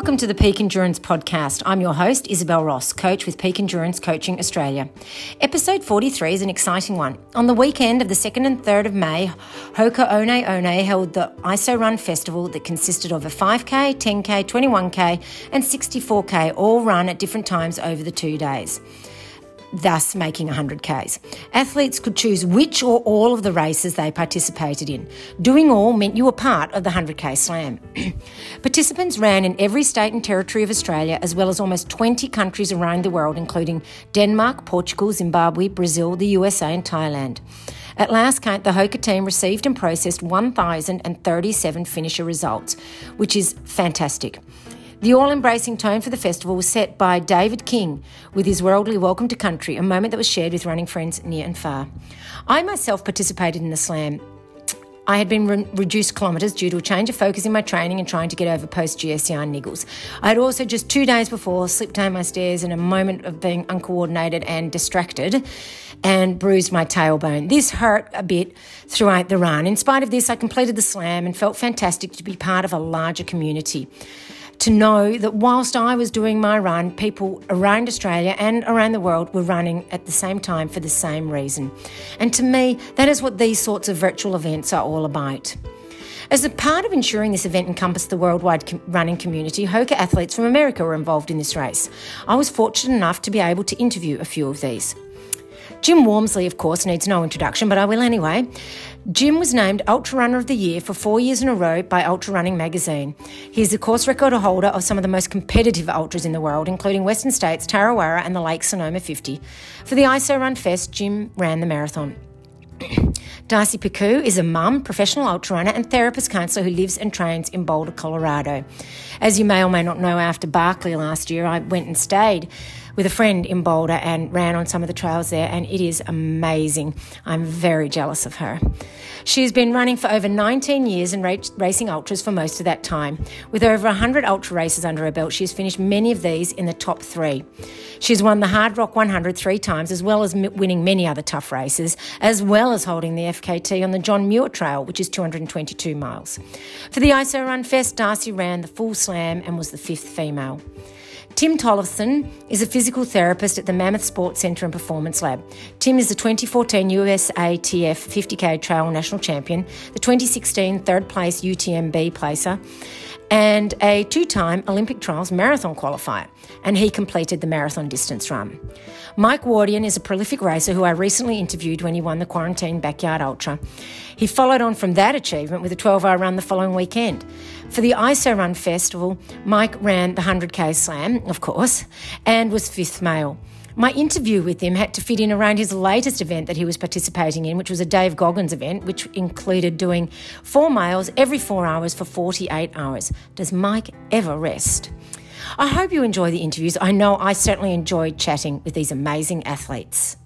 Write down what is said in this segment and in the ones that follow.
Welcome to the Peak Endurance Podcast. I'm your host, Isabel Ross, coach with Peak Endurance Coaching Australia. Episode 43 is an exciting one. On the weekend of the 2nd and 3rd of May, Hoka One One held the ISO Run Festival that consisted of a 5K, 10K, 21K, and 64K, all run at different times over the two days thus making 100Ks. Athletes could choose which or all of the races they participated in. Doing all meant you were part of the 100K slam. Participants ran in every state and territory of Australia, as well as almost 20 countries around the world, including Denmark, Portugal, Zimbabwe, Brazil, the USA, and Thailand. At last count, the Hoka team received and processed 1,037 finisher results, which is fantastic. The all embracing tone for the festival was set by David King with his worldly welcome to country, a moment that was shared with running friends near and far. I myself participated in the slam. I had been re- reduced kilometres due to a change of focus in my training and trying to get over post GSCR niggles. I had also just two days before slipped down my stairs in a moment of being uncoordinated and distracted and bruised my tailbone. This hurt a bit throughout the run. In spite of this, I completed the slam and felt fantastic to be part of a larger community to know that whilst I was doing my run, people around Australia and around the world were running at the same time for the same reason. And to me, that is what these sorts of virtual events are all about. As a part of ensuring this event encompassed the worldwide com- running community, Hoka athletes from America were involved in this race. I was fortunate enough to be able to interview a few of these. Jim Walmsley, of course, needs no introduction, but I will anyway. Jim was named Ultra Runner of the Year for four years in a row by Ultra Running magazine. He is the course record holder of some of the most competitive ultras in the world, including Western States, Tarawera, and the Lake Sonoma 50. For the ISO Run Fest, Jim ran the marathon. Darcy Piceu is a mum, professional ultra runner, and therapist counselor who lives and trains in Boulder, Colorado. As you may or may not know, after Barkley last year, I went and stayed with a friend in Boulder and ran on some of the trails there, and it is amazing. I'm very jealous of her. She's been running for over 19 years and racing ultras for most of that time. With over 100 ultra races under her belt, she's finished many of these in the top three. She's won the Hardrock 100 three times, as well as winning many other tough races, as well as holding the FKT on the John Muir Trail, which is 222 miles. For the ISO Run Fest, Darcy ran the full slam and was the fifth female. Tim Tollefson is a physical therapist at the Mammoth Sports Centre and Performance Lab. Tim is the 2014 USATF 50k Trail National Champion, the 2016 third place UTMB placer, and a two time Olympic Trials marathon qualifier, and he completed the marathon distance run. Mike Wardian is a prolific racer who I recently interviewed when he won the Quarantine Backyard Ultra. He followed on from that achievement with a 12 hour run the following weekend. For the ISO Run Festival, Mike ran the 100k slam, of course, and was fifth male. My interview with him had to fit in around his latest event that he was participating in, which was a Dave Goggins event, which included doing four miles every four hours for 48 hours. Does Mike ever rest? I hope you enjoy the interviews. I know I certainly enjoyed chatting with these amazing athletes.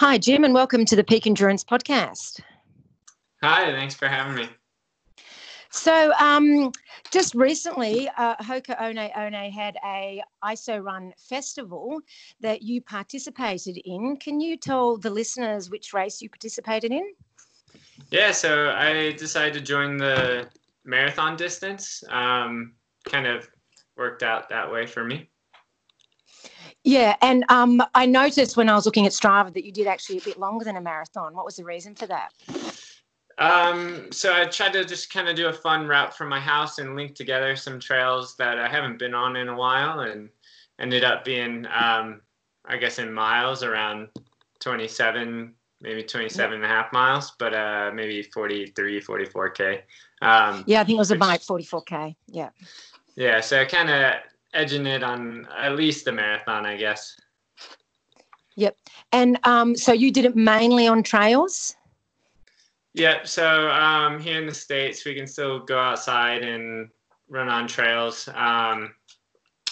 Hi, Jim, and welcome to the Peak Endurance Podcast. Hi, thanks for having me. So, um, just recently, uh, Hoka One One had a ISO Run festival that you participated in. Can you tell the listeners which race you participated in? Yeah, so I decided to join the marathon distance. Um, kind of worked out that way for me. Yeah, and um, I noticed when I was looking at Strava that you did actually a bit longer than a marathon. What was the reason for that? Um, so I tried to just kind of do a fun route from my house and link together some trails that I haven't been on in a while, and ended up being, um, I guess, in miles around 27, maybe 27 and a half miles, but uh, maybe 43, 44k. Um, yeah, I think it was about 44k. Yeah. Yeah, so I kind of edging it on at least the marathon, I guess. Yep. And um, so you did it mainly on trails? Yep. So um, here in the States, we can still go outside and run on trails. Um,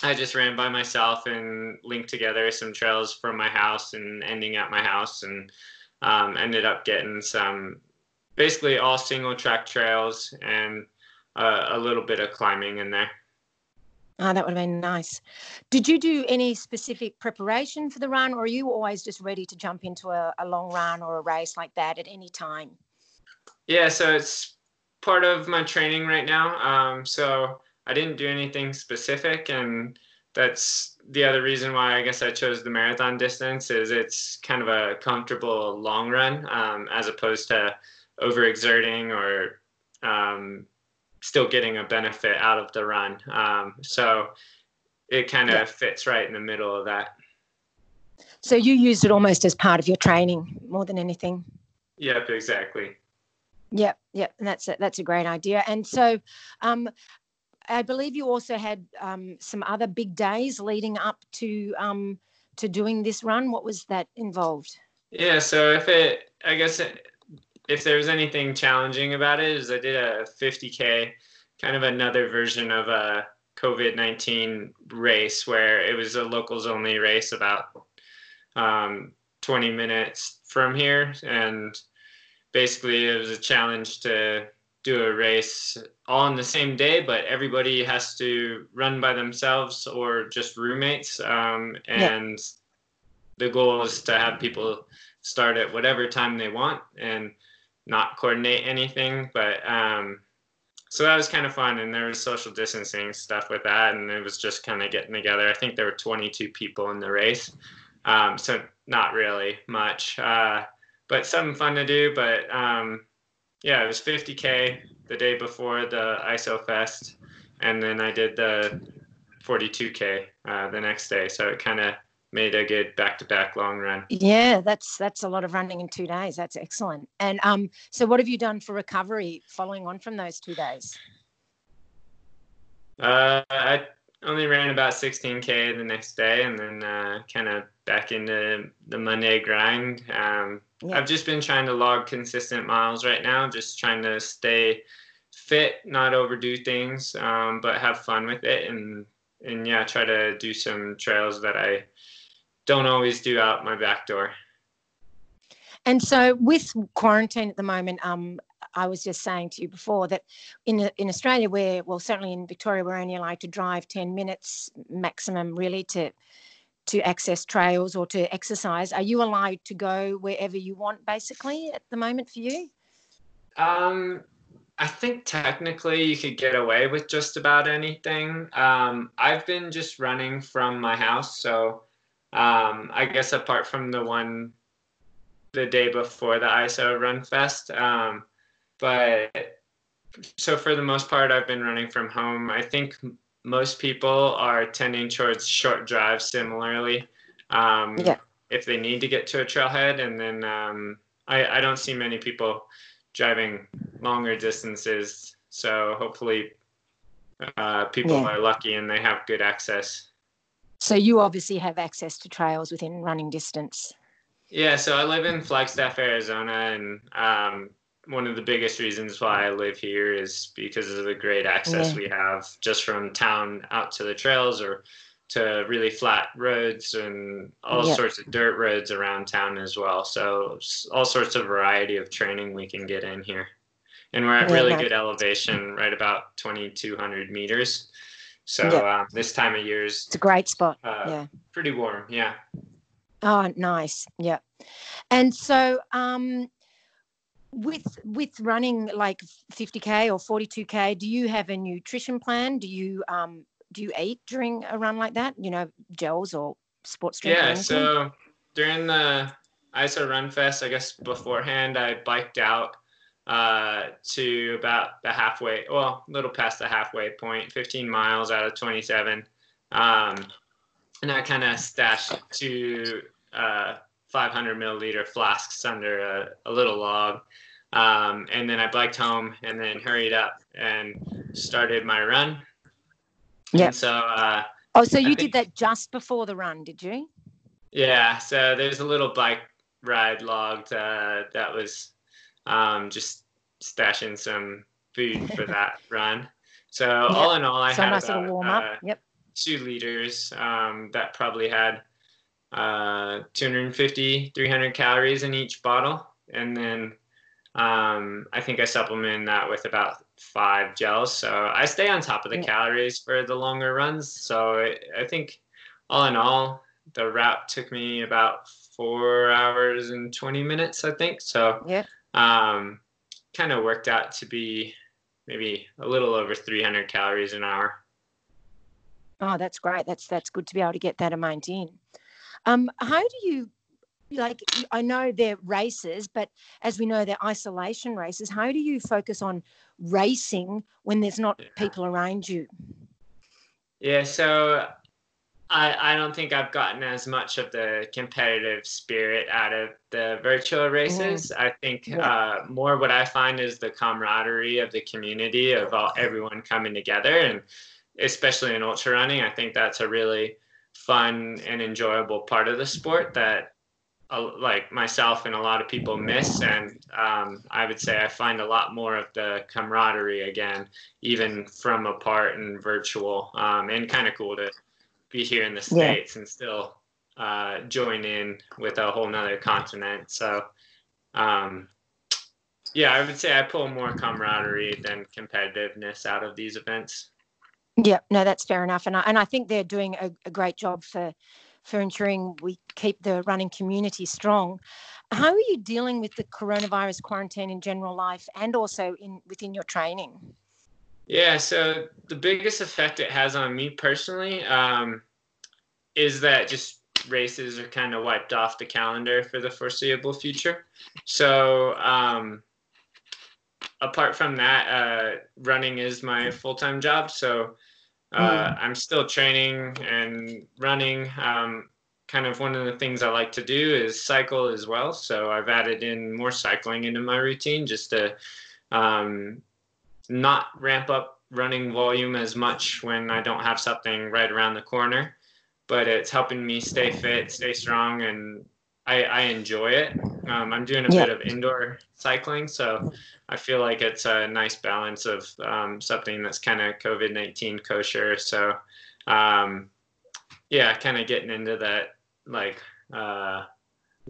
I just ran by myself and linked together some trails from my house and ending at my house and um, ended up getting some basically all single track trails and uh, a little bit of climbing in there. Oh, that would have been nice. Did you do any specific preparation for the run, or are you always just ready to jump into a, a long run or a race like that at any time? Yeah, so it's part of my training right now. Um, so I didn't do anything specific, and that's the other reason why I guess I chose the marathon distance. Is it's kind of a comfortable long run um, as opposed to overexerting or um, still getting a benefit out of the run. Um, so it kind of yeah. fits right in the middle of that. So you used it almost as part of your training more than anything. Yep, exactly. Yep, yep, and that's a, that's a great idea. And so, um, I believe you also had um, some other big days leading up to um, to doing this run. What was that involved? Yeah, so if it, I guess it, if there was anything challenging about it, is I did a 50k, kind of another version of a COVID 19 race where it was a locals only race about um, 20 minutes from here, and basically it was a challenge to do a race all on the same day, but everybody has to run by themselves or just roommates. Um, and yeah. the goal is to have people start at whatever time they want and not coordinate anything. But um, so that was kind of fun. And there was social distancing stuff with that. And it was just kind of getting together. I think there were 22 people in the race. Um, so not really much, uh, but something fun to do. But um, yeah, it was 50K the day before the ISO Fest. And then I did the 42K uh, the next day. So it kind of made a good back-to-back long run. Yeah, that's that's a lot of running in two days. That's excellent. And um, so what have you done for recovery following on from those two days? Uh, I only ran about 16k the next day, and then uh, kind of back into the Monday grind. Um, yeah. I've just been trying to log consistent miles right now, just trying to stay fit, not overdo things, um, but have fun with it, and and yeah, try to do some trails that I don't always do out my back door. And so, with quarantine at the moment, um, I was just saying to you before that in in Australia, where well, certainly in Victoria, we're only allowed to drive ten minutes maximum, really, to to access trails or to exercise. Are you allowed to go wherever you want, basically, at the moment for you? Um, I think technically you could get away with just about anything. Um, I've been just running from my house, so um, I guess apart from the one the day before the ISO Run Fest. Um, but so for the most part, I've been running from home. I think most people are tending towards short drives similarly. Um, yeah. If they need to get to a trailhead, and then um, I, I don't see many people driving longer distances. So hopefully, uh, people yeah. are lucky and they have good access. So you obviously have access to trails within running distance. Yeah, so I live in Flagstaff, Arizona, and um, one of the biggest reasons why I live here is because of the great access yeah. we have just from town out to the trails or to really flat roads and all yep. sorts of dirt roads around town as well. So all sorts of variety of training we can get in here. And we're at really good elevation, right about 2,200 meters. So uh, this time of year is it's a great spot. Uh, yeah, pretty warm. Yeah. Oh, nice. Yeah, and so um, with with running like 50k or 42k, do you have a nutrition plan? Do you um, do you eat during a run like that? You know, gels or sports drink? Yeah. So during the ISO Run Fest, I guess beforehand, I biked out uh, to about the halfway, well, a little past the halfway point, 15 miles out of 27. Um, and I kind of stashed two uh, 500 milliliter flasks under a, a little log. Um, and then I biked home and then hurried up and started my run. Yeah. So, uh, oh, so you think, did that just before the run, did you? Yeah. So there's a little bike ride logged uh, that was um, just stashing some food for that run. So yep. all in all, I so had nice about, warm up. Uh, yep. two liters um, that probably had uh, 250, 300 calories in each bottle. And then um, I think I supplemented that with about five gels. So I stay on top of the yeah. calories for the longer runs. So I think all in all, the route took me about four hours and 20 minutes, I think. So yeah, um, kind of worked out to be maybe a little over 300 calories an hour. Oh, that's great. That's that's good to be able to get that amount in. Um, how do you like? I know they're races, but as we know, they're isolation races. How do you focus on racing when there's not yeah. people around you? Yeah, so I, I don't think I've gotten as much of the competitive spirit out of the virtual races. Mm. I think yeah. uh, more what I find is the camaraderie of the community of all everyone coming together, and especially in ultra running, I think that's a really fun and enjoyable part of the sport that uh, like myself and a lot of people miss and um, i would say i find a lot more of the camaraderie again even from apart and virtual um, and kind of cool to be here in the states yeah. and still uh, join in with a whole nother continent. So, um, yeah, I would say I pull more camaraderie than competitiveness out of these events. Yeah, no, that's fair enough, and I, and I think they're doing a, a great job for for ensuring we keep the running community strong. How are you dealing with the coronavirus quarantine in general life and also in within your training? Yeah, so the biggest effect it has on me personally um, is that just races are kind of wiped off the calendar for the foreseeable future. So, um, apart from that, uh, running is my full time job. So, uh, mm. I'm still training and running. Um, kind of one of the things I like to do is cycle as well. So, I've added in more cycling into my routine just to um, not ramp up running volume as much when I don't have something right around the corner, but it's helping me stay fit, stay strong, and I, I enjoy it. Um, I'm doing a yeah. bit of indoor cycling, so I feel like it's a nice balance of um, something that's kind of COVID 19 kosher. So, um, yeah, kind of getting into that like uh,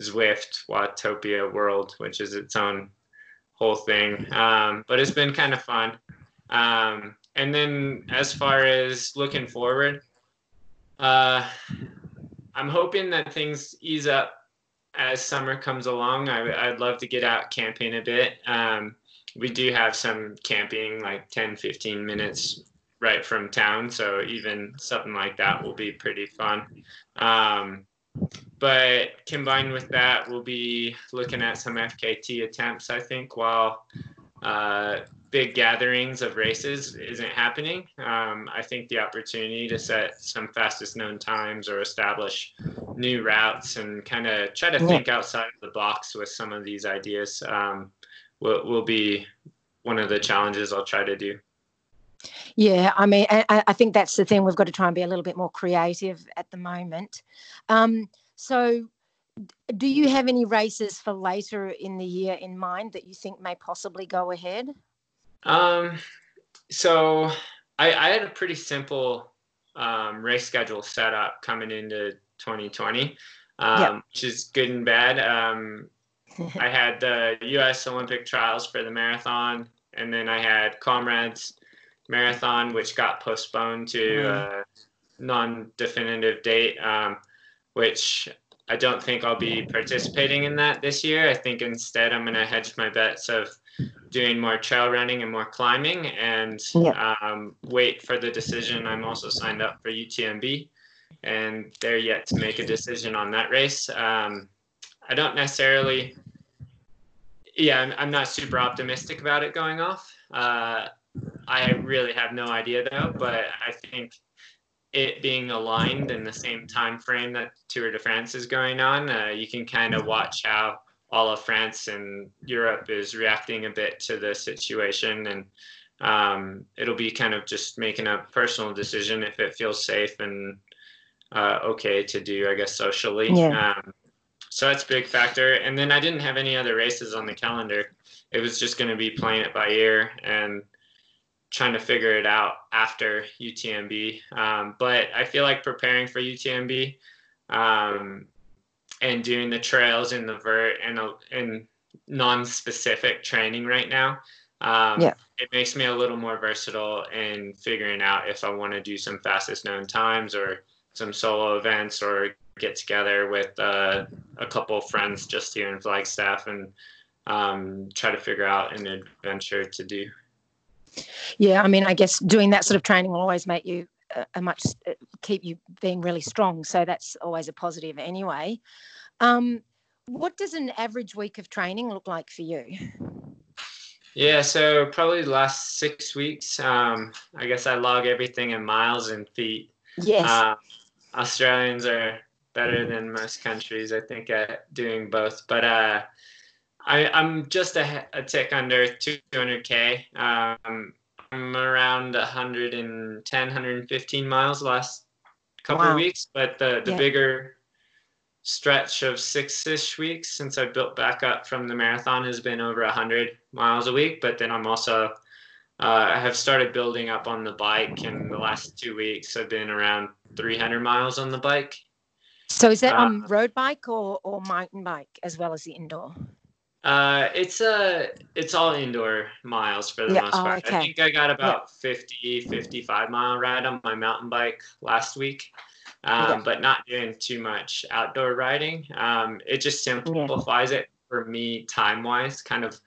Zwift Watopia world, which is its own whole thing. Um, but it's been kind of fun. Um, and then as far as looking forward, uh, I'm hoping that things ease up as summer comes along. I, would love to get out camping a bit. Um, we do have some camping, like 10, 15 minutes right from town. So even something like that will be pretty fun. Um, but combined with that, we'll be looking at some FKT attempts, I think, while uh, big gatherings of races isn't happening. Um, I think the opportunity to set some fastest known times or establish new routes and kind of try to think outside of the box with some of these ideas um, will, will be one of the challenges I'll try to do. Yeah, I mean, I, I, think that's the thing. We've got to try and be a little bit more creative at the moment. Um, so, do you have any races for later in the year in mind that you think may possibly go ahead? Um, so I, I had a pretty simple um, race schedule set up coming into 2020, um, yep. which is good and bad. Um, I had the U.S. Olympic trials for the marathon, and then I had Comrades Marathon, which got postponed to mm. a non-definitive date, um, which I don't think I'll be participating in that this year. I think instead I'm going to hedge my bets of doing more trail running and more climbing and yeah. um, wait for the decision. I'm also signed up for UTMB and they're yet to make a decision on that race. Um, I don't necessarily, yeah, I'm, I'm, not super optimistic about it going off. Uh, I really have no idea though, but I think it being aligned in the same time frame that Tour de France is going on, uh, you can kind of watch how all of France and Europe is reacting a bit to the situation, and um, it'll be kind of just making a personal decision if it feels safe and uh, okay to do, I guess, socially. Yeah. Um, so that's a big factor. And then I didn't have any other races on the calendar. It was just going to be playing it by ear and trying to figure it out after UTMB. Um, but I feel like preparing for UTMB um, and doing the trails in the vert and and non-specific training right now um, yeah. it makes me a little more versatile in figuring out if I want to do some fastest known times or some solo events or get together with uh, a couple friends just here in Flagstaff and um, try to figure out an adventure to do. Yeah, I mean, I guess doing that sort of training will always make you a, much uh, keep you being really strong. So that's always a positive anyway. Um, what does an average week of training look like for you? Yeah, so probably the last six weeks. Um, I guess I log everything in miles and feet. Yes. Uh, Australians are better than most countries, I think, at doing both. But uh, I, I'm just a, a tick under 200k. Um, I'm around 110, 115 miles last couple wow. of weeks, but the the yeah. bigger stretch of six-ish weeks since I built back up from the marathon has been over 100 miles a week. But then I'm also uh, I have started building up on the bike, in the last two weeks I've been around 300 miles on the bike. So is that uh, on road bike or, or mountain bike as well as the indoor? Uh, it's a uh, it's all indoor miles for the yeah. most oh, part. Okay. I think I got about yeah. 50, 55 mile ride on my mountain bike last week, um, yeah. but not doing too much outdoor riding. Um, it just simplifies it for me time wise. Kind of,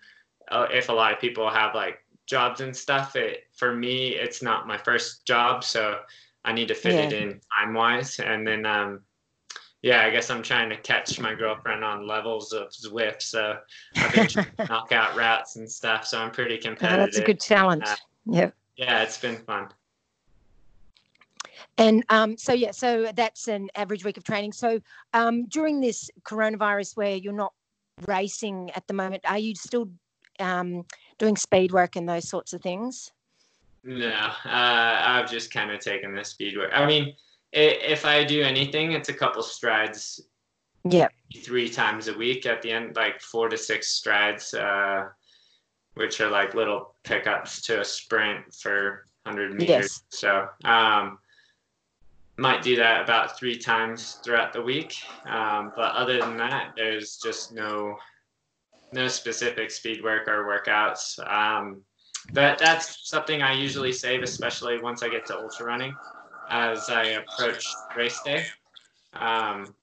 uh, if a lot of people have like jobs and stuff, it for me it's not my first job, so I need to fit it in time wise, and then um, yeah, I guess I'm trying to catch my girlfriend on levels of Zwift. So I've been trying to knock out routes and stuff. So I'm pretty competitive. Oh, that's a good challenge. Uh, yeah. Yeah, it's been fun. And um, so, yeah, so that's an average week of training. So um, during this coronavirus where you're not racing at the moment, are you still um, doing speed work and those sorts of things? No, uh, I've just kind of taken the speed work. I mean, if I do anything, it's a couple strides. Yeah. Three times a week at the end, like four to six strides, uh, which are like little pickups to a sprint for 100 meters. Yes. So, um, might do that about three times throughout the week. Um, but other than that, there's just no no specific speed work or workouts. Um, that that's something I usually save, especially once I get to ultra running as I approach race day. Um,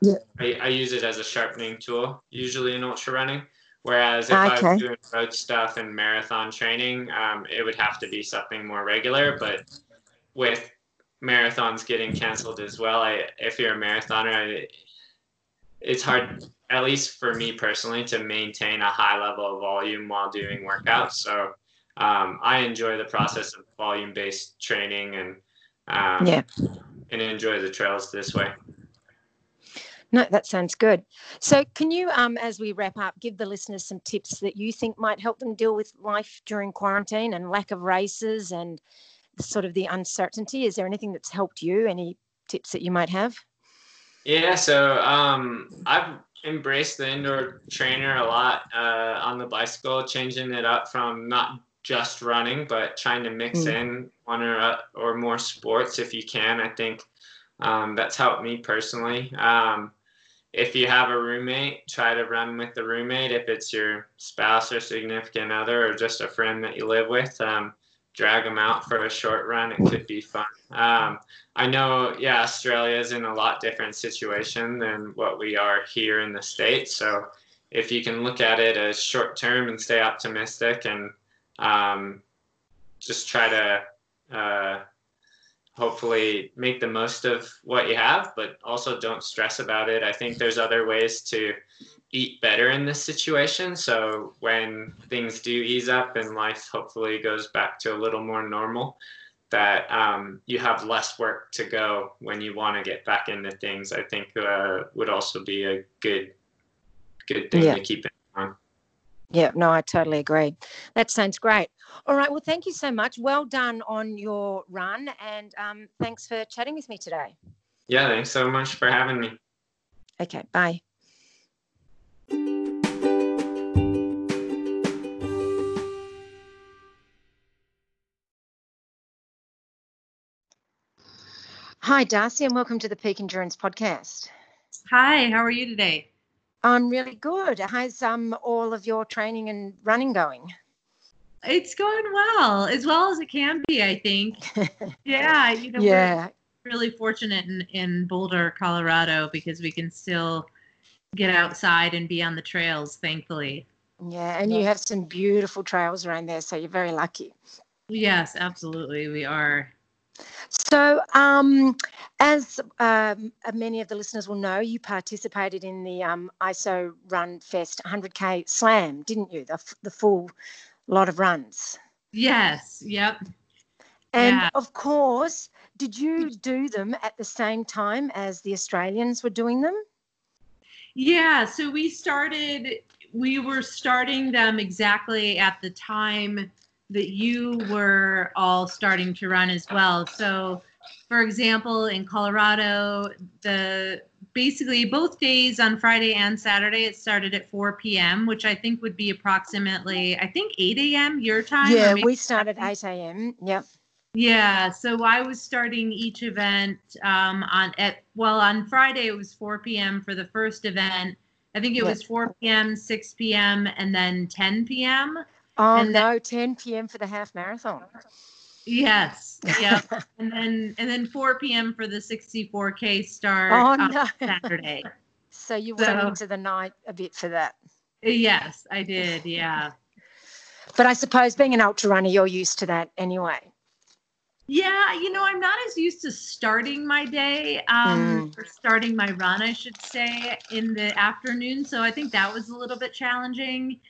yeah. I, I, use it as a sharpening tool, usually in ultra running. Whereas if okay. I was doing road stuff and marathon training, um, it would have to be something more regular. But with marathons getting canceled as well, I, if you're a marathoner, I, it's hard, at least for me personally, to maintain a high level of volume while doing workouts. So um, I enjoy the process of volume based training and um, yeah. and enjoy the trails this way. No, that sounds good. So, can you, um, as we wrap up, give the listeners some tips that you think might help them deal with life during quarantine and lack of races and sort of the uncertainty? Is there anything that's helped you? Any tips that you might have? Yeah, so um, I've embraced the indoor trainer a lot uh, on the bicycle, changing it up from not just running, but trying to mix mm. in one or uh, or more sports if you can. I think um, that's helped me personally. Um, if you have a roommate, try to run with the roommate. If it's your spouse or significant other or just a friend that you live with, um, drag them out for a short run. It could be fun. Um, I know, yeah, Australia is in a lot different situation than what we are here in the States. So if you can look at it as short term and stay optimistic and um, just try to uh, hopefully make the most of what you have, but also don't stress about it. I think there's other ways to eat better in this situation. So when things do ease up and life hopefully goes back to a little more normal, that um, you have less work to go when you want to get back into things. I think uh, would also be a good good thing yeah. to keep in mind. Yeah, no, I totally agree. That sounds great. All right. Well, thank you so much. Well done on your run. And um, thanks for chatting with me today. Yeah, thanks so much for having me. Okay, bye. Hi, Darcy, and welcome to the Peak Endurance Podcast. Hi, how are you today? I'm really good. How's um all of your training and running going? It's going well, as well as it can be, I think. yeah, you know, yeah. really fortunate in, in Boulder, Colorado, because we can still get outside and be on the trails, thankfully. Yeah, and you have some beautiful trails around there, so you're very lucky. Yes, absolutely, we are. So, um, as um, many of the listeners will know, you participated in the um, ISO Run Fest 100K Slam, didn't you? The, the full lot of runs. Yes, yep. And yeah. of course, did you do them at the same time as the Australians were doing them? Yeah, so we started, we were starting them exactly at the time that you were all starting to run as well. So, for example, in Colorado, the basically both days on Friday and Saturday, it started at 4 p.m., which I think would be approximately, I think 8 a.m. your time. Yeah, we started 8 a.m. Yep. Yeah, so I was starting each event um, on at well on Friday it was 4 p.m. for the first event. I think it was 4 p.m., 6 p.m., and then 10 p.m. Oh no, then, 10 p.m. for the half marathon. Yes, yeah, and then and then 4 p.m. for the 64k start oh, no. Saturday. So you went into the night a bit for that. Yes, I did. Yeah. But I suppose being an ultra runner, you're used to that anyway. Yeah, you know, I'm not as used to starting my day um, mm. or starting my run, I should say, in the afternoon. So I think that was a little bit challenging.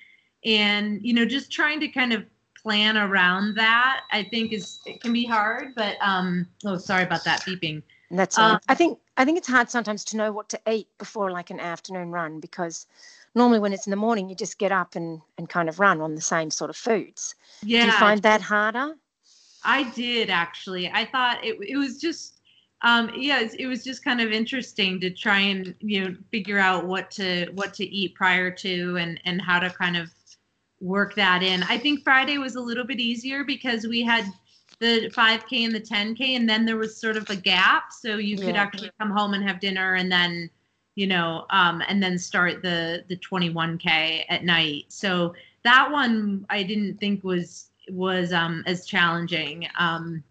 And, you know, just trying to kind of plan around that, I think is, it can be hard. But, um, oh, sorry about that beeping. That's um, I think, I think it's hard sometimes to know what to eat before like an afternoon run because normally when it's in the morning, you just get up and, and kind of run on the same sort of foods. Yeah. Do you find that harder? I did actually. I thought it it was just um yeah, it was just kind of interesting to try and you know figure out what to what to eat prior to and and how to kind of work that in. I think Friday was a little bit easier because we had the 5k and the 10k and then there was sort of a gap so you could yeah. actually come home and have dinner and then you know um and then start the the 21k at night. So that one I didn't think was was um, as challenging. Um,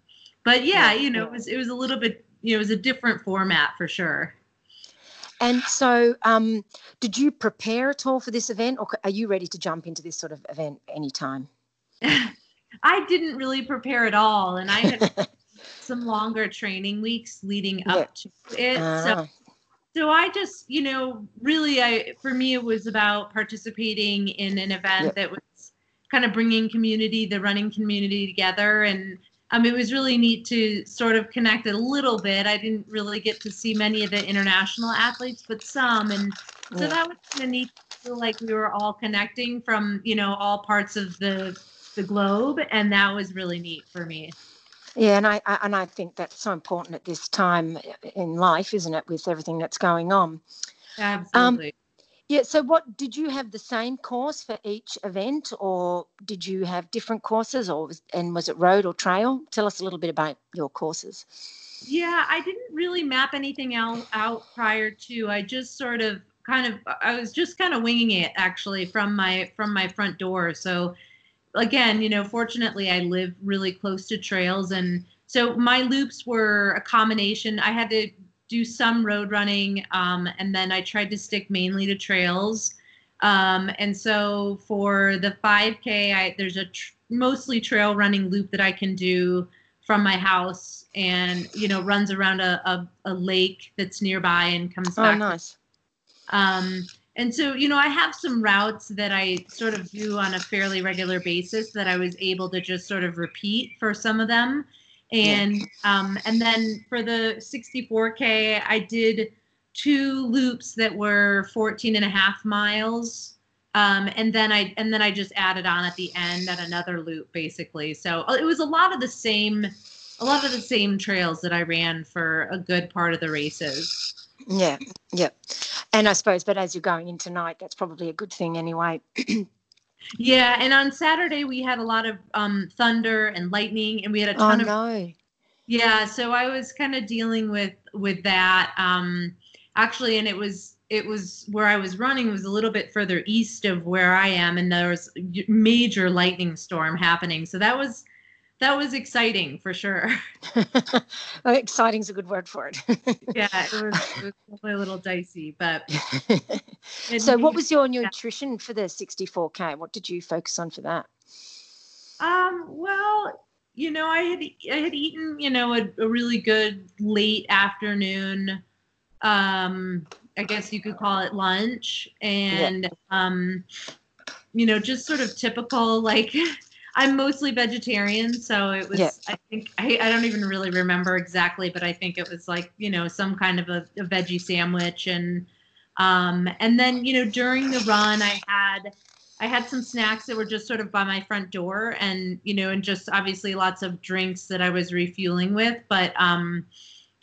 but yeah, you know, it was it was a little bit, you know, it was a different format for sure. And so, um, did you prepare at all for this event, or are you ready to jump into this sort of event anytime? I didn't really prepare at all, and I had some longer training weeks leading up yeah. to it. Uh. So, ah. so I just, you know, really, I for me, it was about participating in an event yeah. that was kind of bringing community, the running community together. And um, it was really neat to sort of connect a little bit. I didn't really get to see many of the international athletes, but some. And so that was kind of neat to feel like we were all connecting from, you know, all parts of the, the globe. And that was really neat for me. Yeah, and I, I, and I think that's so important at this time in life, isn't it, with everything that's going on. Absolutely. Um, yeah. So, what did you have the same course for each event, or did you have different courses, or was, and was it road or trail? Tell us a little bit about your courses. Yeah, I didn't really map anything out, out prior to. I just sort of kind of I was just kind of winging it actually from my from my front door. So again, you know, fortunately I live really close to trails and so my loops were a combination. I had to do some road running, um, and then I tried to stick mainly to trails. Um, and so for the 5K, I, there's a tr- mostly trail running loop that I can do from my house, and you know runs around a, a, a lake that's nearby and comes oh, back. Oh, nice. Um, and so you know I have some routes that I sort of do on a fairly regular basis that I was able to just sort of repeat for some of them and yeah. um, and then for the 64k i did two loops that were 14 and a half miles. Um, and then i and then i just added on at the end at another loop basically. So uh, it was a lot of the same a lot of the same trails that i ran for a good part of the races. Yeah yeah. And i suppose but as you're going into night that's probably a good thing anyway Yeah, and on Saturday we had a lot of um, thunder and lightning, and we had a ton oh, of. No. Yeah, so I was kind of dealing with with that um, actually, and it was it was where I was running was a little bit further east of where I am, and there was major lightning storm happening. So that was that was exciting for sure. Exciting is a good word for it. yeah, it was, it was a little dicey, but. so, what was your nutrition for the 64k? What did you focus on for that? Um. Well, you know, I had I had eaten, you know, a, a really good late afternoon. Um, I guess you could call it lunch, and yeah. um, you know, just sort of typical like. I'm mostly vegetarian, so it was. Yeah. I think I, I don't even really remember exactly, but I think it was like you know some kind of a, a veggie sandwich, and um, and then you know during the run I had I had some snacks that were just sort of by my front door, and you know, and just obviously lots of drinks that I was refueling with, but um,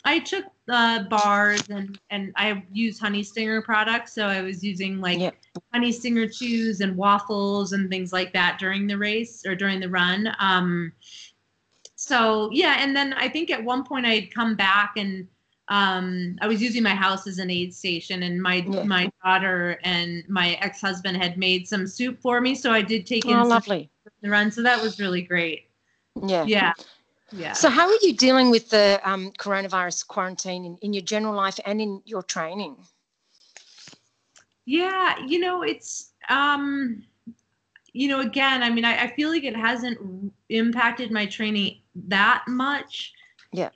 I took uh, bars and and I use Honey Stinger products, so I was using like yep. Honey Stinger chews and waffles and things like that during the race or during the run. Um, so yeah, and then I think at one point I had come back and um, I was using my house as an aid station, and my yeah. my daughter and my ex husband had made some soup for me, so I did take in oh, lovely the run. So that was really great. Yeah. Yeah. Yeah. So, how are you dealing with the um, coronavirus quarantine in, in your general life and in your training? Yeah, you know, it's, um, you know, again, I mean, I, I feel like it hasn't impacted my training that much. Yeah.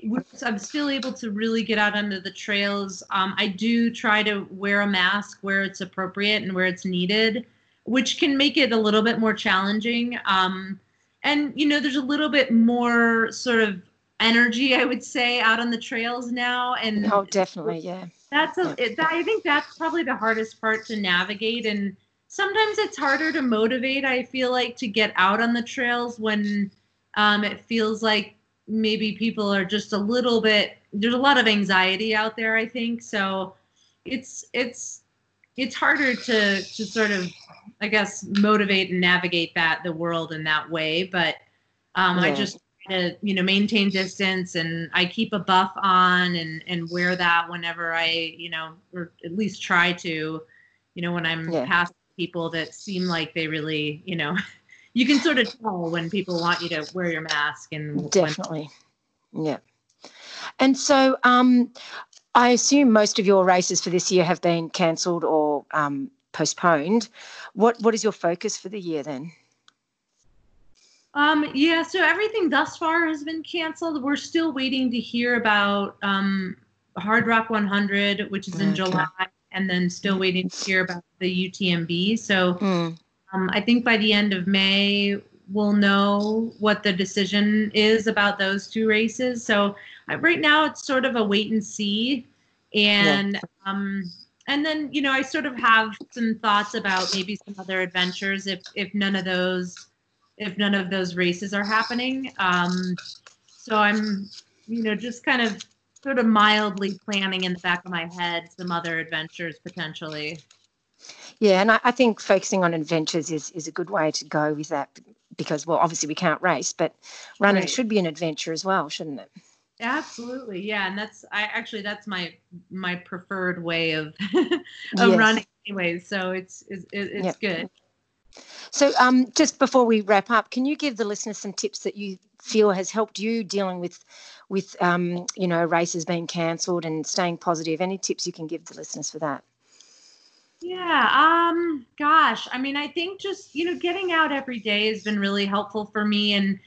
I'm still able to really get out onto the trails. Um, I do try to wear a mask where it's appropriate and where it's needed, which can make it a little bit more challenging. Um, and you know there's a little bit more sort of energy i would say out on the trails now and oh definitely yeah. that's a it, i think that's probably the hardest part to navigate and sometimes it's harder to motivate i feel like to get out on the trails when um, it feels like maybe people are just a little bit there's a lot of anxiety out there i think so it's it's it's harder to to sort of I guess motivate and navigate that the world in that way. But um, yeah. I just to you know maintain distance and I keep a buff on and and wear that whenever I you know or at least try to you know when I'm yeah. past people that seem like they really you know you can sort of tell when people want you to wear your mask and definitely when- yeah and so um I assume most of your races for this year have been cancelled or um, postponed. What what is your focus for the year then? Um, yeah, so everything thus far has been canceled. We're still waiting to hear about um, Hardrock 100, which is in okay. July, and then still waiting to hear about the UTMB. So mm. um, I think by the end of May, we'll know what the decision is about those two races. So uh, right now, it's sort of a wait and see. And yeah. um, and then you know i sort of have some thoughts about maybe some other adventures if if none of those if none of those races are happening um so i'm you know just kind of sort of mildly planning in the back of my head some other adventures potentially yeah and i, I think focusing on adventures is is a good way to go with that because well obviously we can't race but running right. should be an adventure as well shouldn't it Absolutely, yeah, and that's I actually that's my my preferred way of of yes. running, anyways. So it's it's, it's yep. good. So, um, just before we wrap up, can you give the listeners some tips that you feel has helped you dealing with with um, you know races being cancelled and staying positive? Any tips you can give the listeners for that? Yeah, um, gosh, I mean, I think just you know getting out every day has been really helpful for me and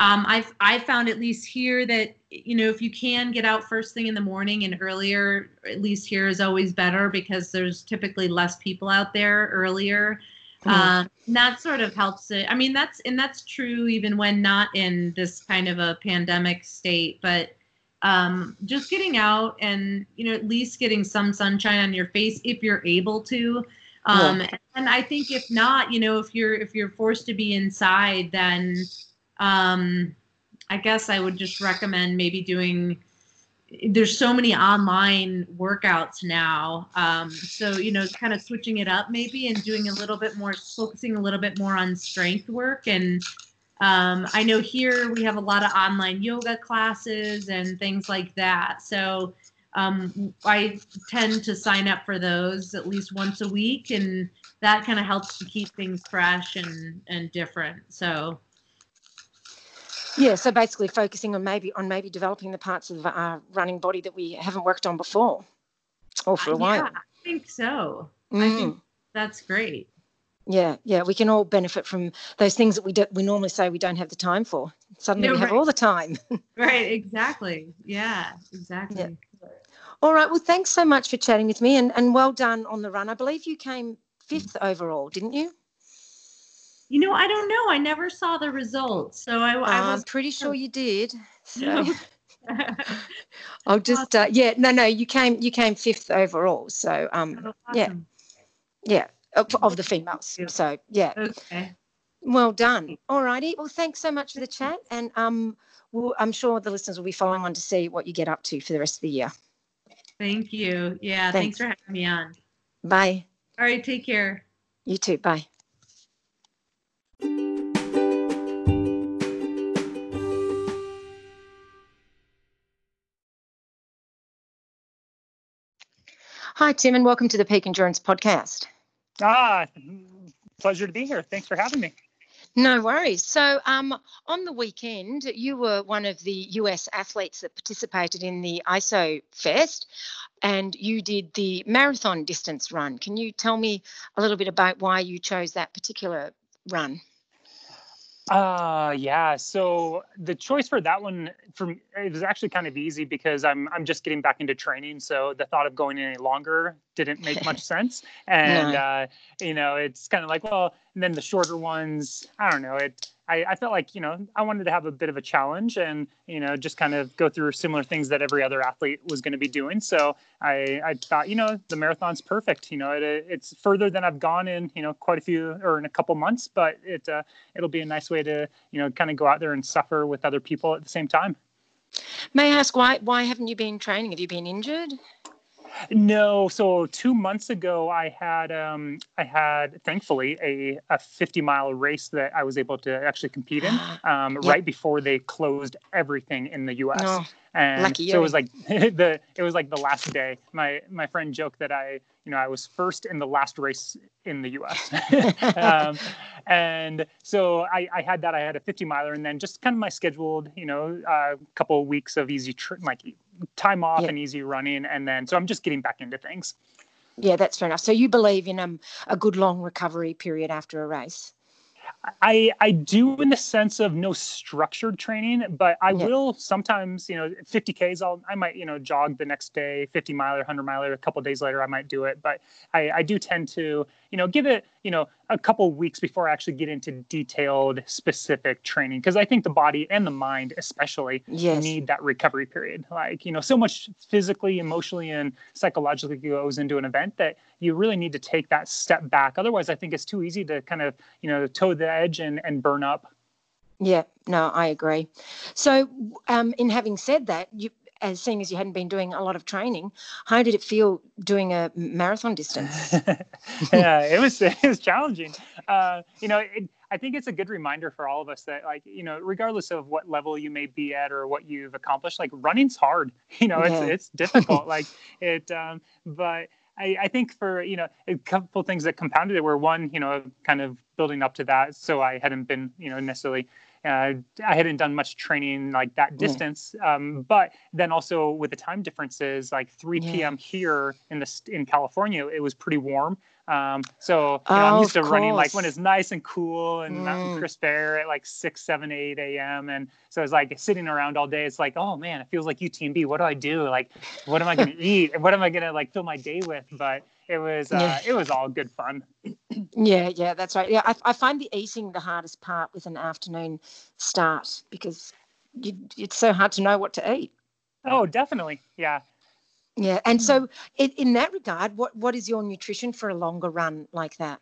um, I've I found at least here that you know if you can get out first thing in the morning and earlier, at least here is always better because there's typically less people out there earlier. Um, that sort of helps it. I mean, that's and that's true even when not in this kind of a pandemic state, but um, just getting out and you know at least getting some sunshine on your face if you're able to. Um, yeah. And I think if not, you know, if you're if you're forced to be inside, then um, I guess I would just recommend maybe doing. There's so many online workouts now, um, so you know, kind of switching it up maybe and doing a little bit more, focusing a little bit more on strength work. And um, I know here we have a lot of online yoga classes and things like that. So um, I tend to sign up for those at least once a week, and that kind of helps to keep things fresh and and different. So. Yeah, so basically focusing on maybe on maybe developing the parts of our running body that we haven't worked on before, or for a Uh, while. Yeah, I think so. I Mm. think that's great. Yeah, yeah, we can all benefit from those things that we do, we normally say we don't have the time for. Suddenly Yeah, we have all the time. Right, exactly. Yeah, exactly. all right. Well, thanks so much for chatting with me, and and well done on the run. I believe you came fifth overall, didn't you? You know, I don't know. I never saw the results, so I, I I'm was. pretty sure you did. So No. I'll just uh, yeah, no, no, you came you came fifth overall. So um, yeah. Yeah, of, of the females. So yeah, Okay. well done. All righty. Well, thanks so much for the chat, and um, we'll, I'm sure the listeners will be following on to see what you get up to for the rest of the year. Thank you. Yeah. Thanks. Thanks for having me on. Bye. All right. Take care. You too. Bye. Hi, Tim, and welcome to the Peak Endurance Podcast. Ah, pleasure to be here. Thanks for having me. No worries. So, um, on the weekend, you were one of the US athletes that participated in the ISO Fest, and you did the marathon distance run. Can you tell me a little bit about why you chose that particular run? Uh yeah. So the choice for that one for me, it was actually kind of easy because I'm I'm just getting back into training. So the thought of going any longer didn't make much sense. And uh, you know, it's kind of like, well, and then the shorter ones, I don't know. It I, I felt like, you know, I wanted to have a bit of a challenge and, you know, just kind of go through similar things that every other athlete was going to be doing. So I, I thought, you know, the marathon's perfect. You know, it, it's further than I've gone in, you know, quite a few or in a couple months, but it, uh, it'll be a nice way to, you know, kind of go out there and suffer with other people at the same time. May I ask why why haven't you been training? Have you been injured? No, so two months ago, I had um, I had thankfully a, a 50 mile race that I was able to actually compete in um, right before they closed everything in the U.S. No. and lucky so it was like the it was like the last day. My my friend joked that I you know I was first in the last race in the U.S. um, and so I, I had that. I had a 50 miler, and then just kind of my scheduled you know a couple of weeks of easy tr- like time off Yeah. and easy running, and then so I'm just getting back into things. Yeah, that's fair enough. So you believe in um, a good long recovery period after a race? I I do in the sense of no structured training, but I Yeah. will sometimes, you know, 50 Ks, I'll I might, you know, jog the next day, 50 miler, 100 miler, a couple days later I might do it. But I, I do tend to, you know, give it, you know, a couple weeks before I actually get into detailed specific training. Because I think the body and the mind especially Yes. need that recovery period. Like, you know, so much physically, emotionally, and psychologically goes into an event that you really need to take that step back. Otherwise, I think it's too easy to kind of, you know, toe the edge and, and burn up. Yeah, no, I agree. So, um, in having said that, you, as seeing as you hadn't been doing a lot of training, how did it feel doing a marathon distance? yeah, it was it was challenging. Uh, you know, it, I think it's a good reminder for all of us that, like, you know, regardless of what level you may be at or what you've accomplished, like running's hard. You know, Yeah. it's it's difficult. like it, um, but I, I think for you know a couple things that compounded it were one, you know, kind of building up to that. So I hadn't been, you know, necessarily. Uh, I hadn't done much training like that Yeah. distance, um, but then also with the time differences, like 3 Yeah. p.m. here in the in California, it was pretty warm. Um, so you know, I'm Oh, used to of running like when it's nice and cool and mountain Mm. crisp air at like 6, 7, 8 a.m. And so it's like sitting around all day. It's like, oh man, it feels like UTMB. What do I do? Like, what am I going to eat? What am I going to like fill my day with? But it was, uh, Yeah. it was all good fun. yeah, yeah, that's right. Yeah, I, I find the eating the hardest part with an afternoon start because you, it's so hard to know what to eat. Oh, definitely. Yeah. Yeah, and so in, in that regard, what what is your nutrition for a longer run like that?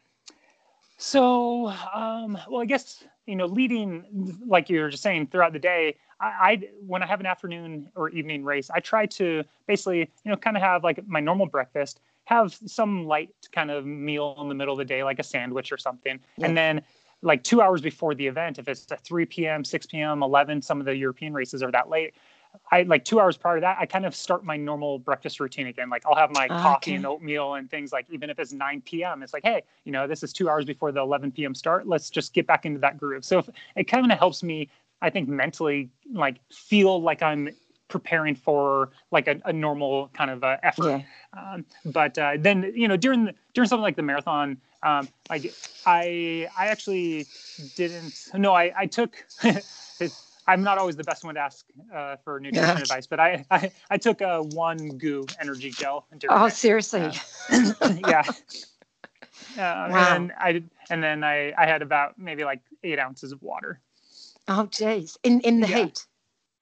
So, um, well, I guess you know, leading like you were just saying throughout the day, I, I when I have an afternoon or evening race, I try to basically you know kind of have like my normal breakfast, have some light kind of meal in the middle of the day, like a sandwich or something, Yeah. and then like two hours before the event, if it's at 3 p.m., 6 p.m., 11, some of the European races are that late. I like two hours prior to that, I kind of start my normal breakfast routine again. Like I'll have my Ah, coffee and oatmeal and things like even if it's 9 p.m. It's like, hey, you know, this is two hours before the 11 p.m. start. Let's just get back into that groove. So if, it kind of helps me, I think, mentally like feel like I'm preparing for like a, a normal kind of uh, effort. Yeah. Um, but uh, then you know during the, during something like the marathon, um, like I I actually didn't. No, I I took. I'm not always the best one to ask uh, for nutrition Yeah. advice, but I I, I took a one goo energy gel. Oh, it. seriously. yeah. Uh, Wow. And I and then I I had about maybe like eight ounces of water. Oh, geez. In in the Yeah. heat.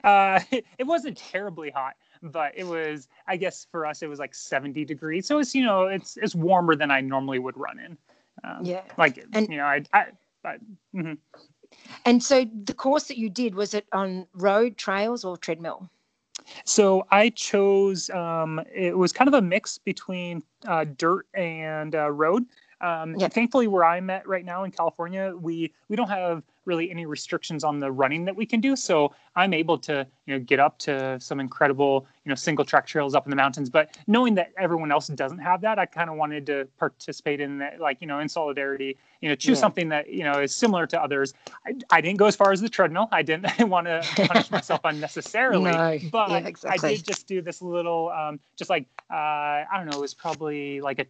Uh, it wasn't terribly hot, but it was. I guess for us, it was like 70 degrees. So it's you know it's it's warmer than I normally would run in. Um, Yeah. Like And- you know I I. But, mhm. And so the course that you did was it on road, trails, or treadmill? So I chose. Um, it was kind of a mix between uh, dirt and uh, road. Um, Yeah. Thankfully, where I'm at right now in California, we we don't have really any restrictions on the running that we can do. So I'm able to you know get up to some incredible you know single track trails up in the mountains. But knowing that everyone else doesn't have that, I kind of wanted to participate in that, like you know in solidarity. You know, choose Yeah. something that you know is similar to others. I, I didn't go as far as the treadmill. I didn't want to punish myself unnecessarily. No. But Yeah, I did just do this little, um, just like uh, I don't know, it was probably like a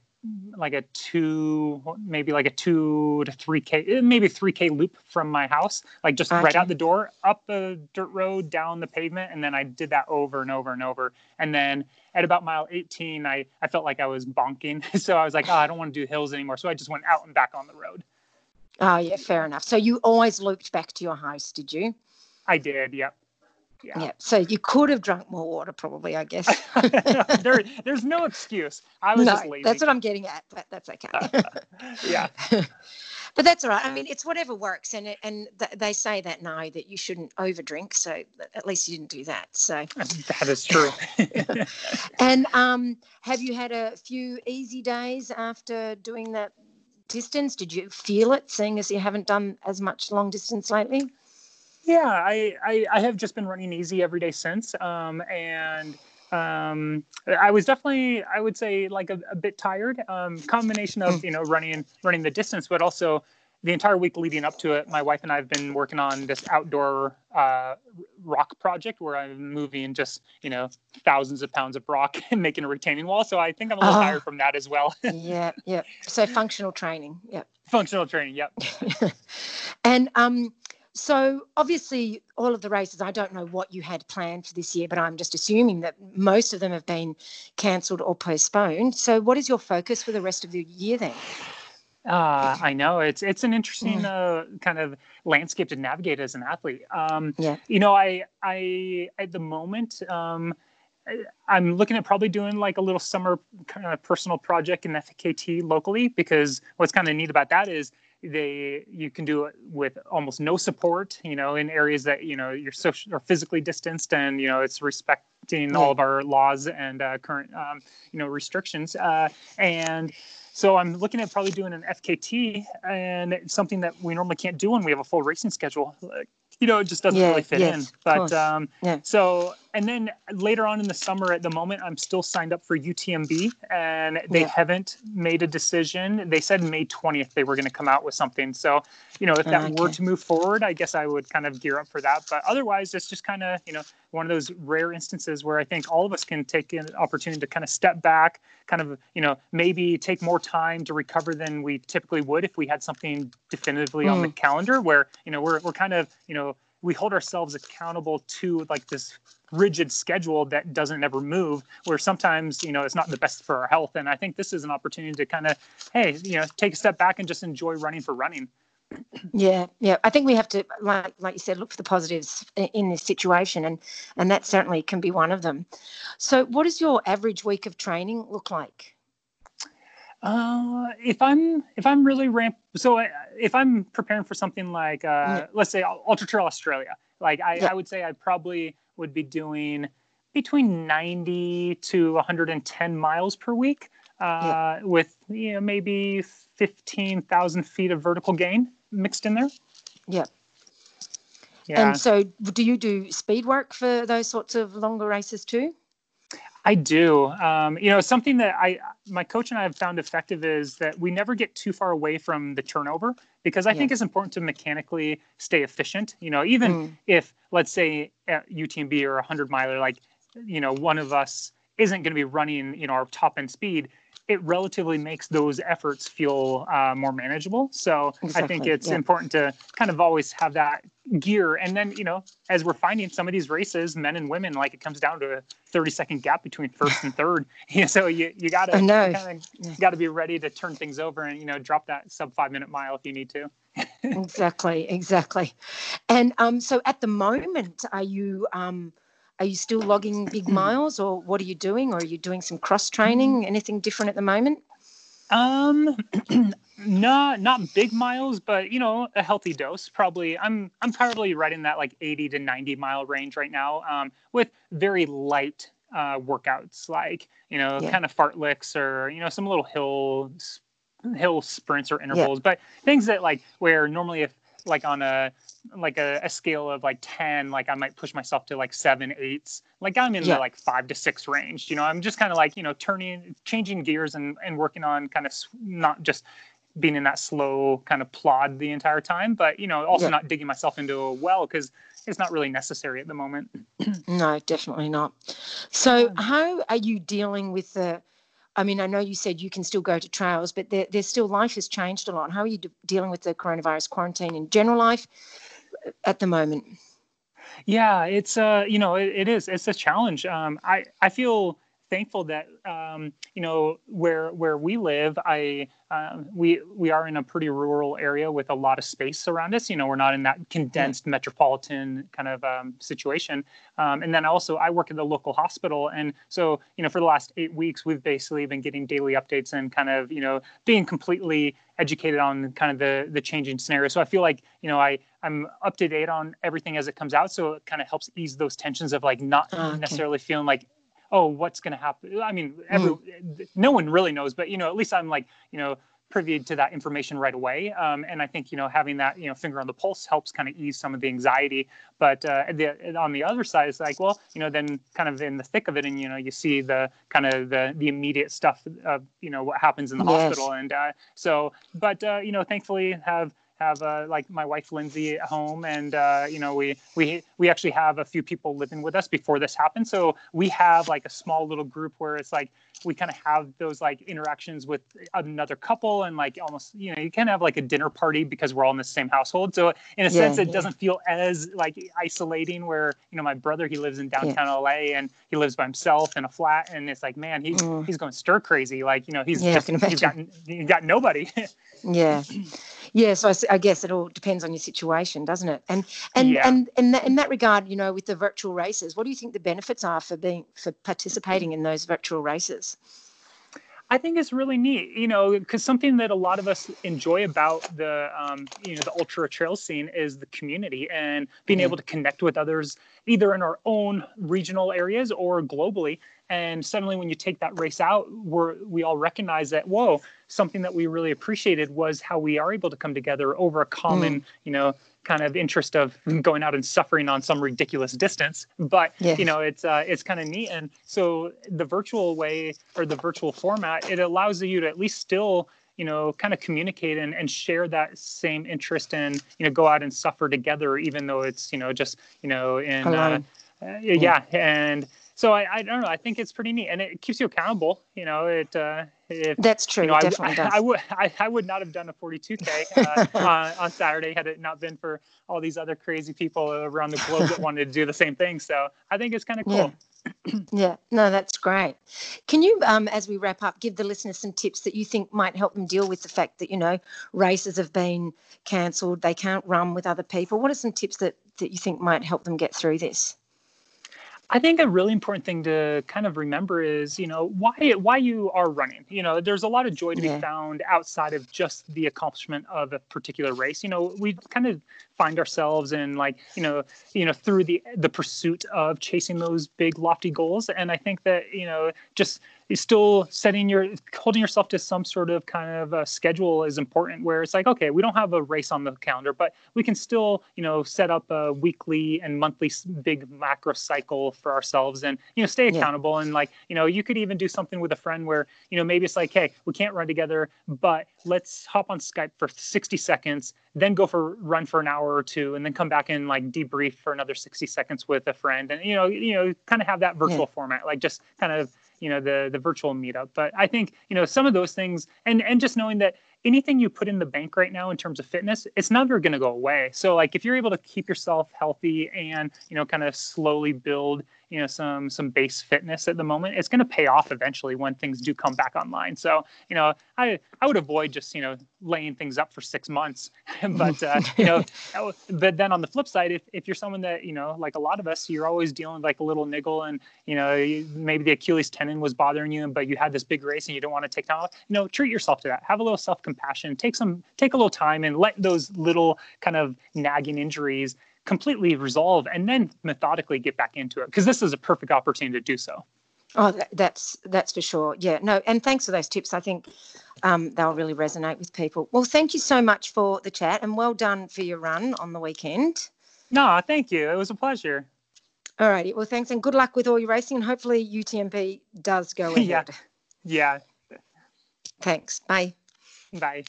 like a two, maybe like a two to three k, maybe three k loop from my house, like just right out the door, up the dirt road, down the pavement, and then I did that over and over and over. And then at about mile 18, I I felt like I was bonking, so I was like, oh, I don't want to do hills anymore, so I just went out and back on the road. Oh, yeah, fair enough. So you always looped back to your house, did you? I did, yep. Yeah. Yeah. So you could have drunk more water, probably, I guess. there, there's no excuse. I was no, just lazy. that's what I'm getting at, but that's okay. yeah. But that's all right. I mean, it's whatever works, and it, and th- they say that now that you shouldn't overdrink. So at least you didn't do that. So, That is true. and um, have you had a few easy days after doing that distance? Did you feel it, seeing as you haven't done as much long distance lately? yeah, I, I I have just been running easy every day since. Um, and um, I was definitely I would say like a, a bit tired. Um, combination of you know running running the distance, but also the entire week leading up to it, my wife and I have been working on this outdoor uh, rock project where I'm moving just you know thousands of pounds of rock and making a retaining wall. So I think I'm a little Oh. tired from that as well. yeah, yeah. So functional training. Yeah. Functional training, yep. and um, so obviously, all of the races, I don't know what you had planned for this year, but I'm just assuming that most of them have been cancelled or postponed. So, what is your focus for the rest of the year then? Uh, I know it's it's an interesting uh, kind of landscape to navigate as an athlete. Um, Yeah. You know, I I at the moment um, I'm looking at probably doing like a little summer kind of personal project in FKT locally because what's kind of neat about that is they you can do it with almost no support you know in areas that you know you're social or physically distanced and you know it's respecting all of our laws and uh, current um, you know restrictions uh, and so I'm looking at probably doing an FKT and it's something that we normally can't do when we have a full racing schedule. Like, you know, it just doesn't really fit yes, in. But um, Yeah. so and then later on in the summer, at the moment, I'm still signed up for UTMB, and they Yeah. haven't made a decision. They said May 20th they were going to come out with something. So you know, if that were to move forward, I guess I would kind of gear up for that. But otherwise, it's just kind of you know one of those rare instances where I think all of us can take an opportunity to kind of step back, kind of you know maybe take more time to recover than we typically would if we had something definitively on the hmm. calendar. Where you know we're we're kind of you know we hold ourselves accountable to like this rigid schedule that doesn't ever move where sometimes you know it's not the best for our health and i think this is an opportunity to kind of hey you know take a step back and just enjoy running for running Yeah, yeah. I think we have to, like, like you said, look for the positives in this situation, and and that certainly can be one of them. So, what does your average week of training look like? Uh, if I'm if I'm really ramp, so if I'm preparing for something like uh, Yeah. let's say Ultra Trail Australia, like I, Yeah. I would say I probably would be doing between 90 to 110 miles per week, uh, with you know maybe 15,000 feet of vertical gain mixed in there. Yeah. And so, do you do speed work for those sorts of longer races too? I do. Um, you know, something that I, my coach and I have found effective is that we never get too far away from the turnover because I Yeah. think it's important to mechanically stay efficient. You know, even Mm. if let's say at UTMB or a hundred miler, like, you know, one of us isn't going to be running, you know, our top end speed, it relatively makes those efforts feel uh, more manageable. So I think it's yeah. important to kind of always have that gear. And then, you know, as we're finding some of these races, men and women, like it comes down to a 30 second gap between first and third. Yeah, so you, you gotta kind Yeah. of gotta be ready to turn things over and, you know, drop that sub five minute mile if you need to. exactly, exactly. And um, so, at the moment, are you um, are you still logging big miles, or what are you doing? Or are you doing some cross training? Anything different at the moment? Um, not not big miles, but you know, a healthy dose. Probably, I'm I'm probably right in that like 80 to 90 mile range right now, um, with very light uh, workouts, like you know, Yeah. kind of fartleks or you know, some little hill hill sprints or intervals, but things that like where normally if like on a like a, a scale of like 10 like i might push myself to like seven eights like i'm in Yeah. the like five to six range you know i'm just kind of like you know turning changing gears and and working on kind of not just being in that slow kind of plod the entire time but you know also Yeah. not digging myself into a well because it's not really necessary at the moment No, definitely not. So, how are you dealing with the? I mean, I know you said you can still go to trails, but there, there's still life has changed a lot. How are you de- dealing with the coronavirus quarantine in general life at the moment? Yeah, it's uh, you know, it, it is. It's a challenge. Um, I I feel thankful that um, you know where where we live. I um, we we are in a pretty rural area with a lot of space around us. You know, we're not in that condensed metropolitan kind of um, situation. Um, and then also, I work at the local hospital, and so you know, for the last eight weeks, we've basically been getting daily updates and kind of you know being completely educated on kind of the the changing scenario. So I feel like you know I I'm up to date on everything as it comes out. So it kind of helps ease those tensions of like not Ah, okay. necessarily feeling like oh what's going to happen. I mean, every no one really knows, but you know at least I'm like you know privy to that information right away. Um, and I think you know having that you know finger on the pulse helps kind of ease some of the anxiety. But uh, the, on the other side, it's like well you know then kind of in the thick of it, and you know you see the kind of the the immediate stuff of you know what happens in the Yes. hospital. And uh, so, but uh, you know thankfully have have uh, like my wife Lindsay at home, and uh, you know we we we actually have a few people living with us before this happened. So we have like a small little group where it's like we kind of have those like interactions with another couple, and like almost you know you kind of have like a dinner party because we're all in the same household. So in a Yeah, sense, it yeah. doesn't feel as like isolating. Where you know my brother he lives in downtown LA and he lives by himself in a flat, and it's like man he Mm. he's going stir crazy. Like you know he's Yeah, just can he's got he's got nobody. Yeah, yeah. So I, I guess it all depends on your situation, doesn't it? And and Yeah. and in that, in that regard, you know, with the virtual races, what do you think the benefits are for being for participating in those virtual races? I think it's really neat, you know, because something that a lot of us enjoy about the, um, you know, the ultra trail scene is the community and being Yeah. able to connect with others, either in our own regional areas or globally. And suddenly, when you take that race out, we're we all recognize that whoa, something that we really appreciated was how we are able to come together over a common, you know, kind of interest of going out and suffering on some ridiculous distance. But Yes. you know, it's uh, it's kind of neat. And so the virtual way or the virtual format, it allows you to at least still you know kind of communicate and, and share that same interest and you know go out and suffer together even though it's you know just you know in uh, uh, yeah and so I, I don't know i think it's pretty neat and it keeps you accountable you know it uh if That's true. you know, I, definitely I, does. I would I, I would not have done a 42k uh, on, on Saturday had it not been for all these other crazy people around the globe that wanted to do the same thing. So I think it's kind of cool. Yeah, no, that's great. Can you, um, as we wrap up, give the listeners some tips that you think might help them deal with the fact that you know races have been cancelled, they can't run with other people? What are some tips that that you think might help them get through this? I think a really important thing to kind of remember is, you know, why why you are running. You know, there's a lot of joy to Yeah. be found outside of just the accomplishment of a particular race. You know, we kind of find ourselves and like you know you know through the the pursuit of chasing those big lofty goals and i think that you know just still setting your holding yourself to some sort of kind of a schedule is important where it's like okay we don't have a race on the calendar but we can still you know set up a weekly and monthly big macro cycle for ourselves and you know stay accountable yeah. and like you know you could even do something with a friend where you know maybe it's like hey we can't run together but let's hop on skype for 60 seconds then go for run for an hour or two and then come back and like debrief for another 60 seconds with a friend and you know you know kind of have that virtual yeah. format like just kind of you know the the virtual meetup but i think you know some of those things and and just knowing that anything you put in the bank right now in terms of fitness it's never going to go away. So like if you're able to keep yourself healthy and you know kind of slowly build you know some some base fitness at the moment it's going to pay off eventually when things do come back online. So you know i i would avoid just you know laying things up for six months. But uh, you know but then on the flip side if, if you're someone that you know like a lot of us you're always dealing with like a little niggle and you know maybe the achilles tendon was bothering you but you had this big race and you don't want to take time off you know treat yourself to that. Have a little self-compassion take some take a little time and let those little kind of nagging injuries completely resolve and then methodically get back into it because this is a perfect opportunity to do so. Oh that's that's for sure. Yeah no and thanks for those tips. I think um, they'll really resonate with people. Well thank you so much for the chat and well done for your run on the weekend. No thank you. It was a pleasure. All righty. Well thanks and good luck with all your racing and hopefully utmb does go ahead. Yeah yeah. Thanks. Bye bye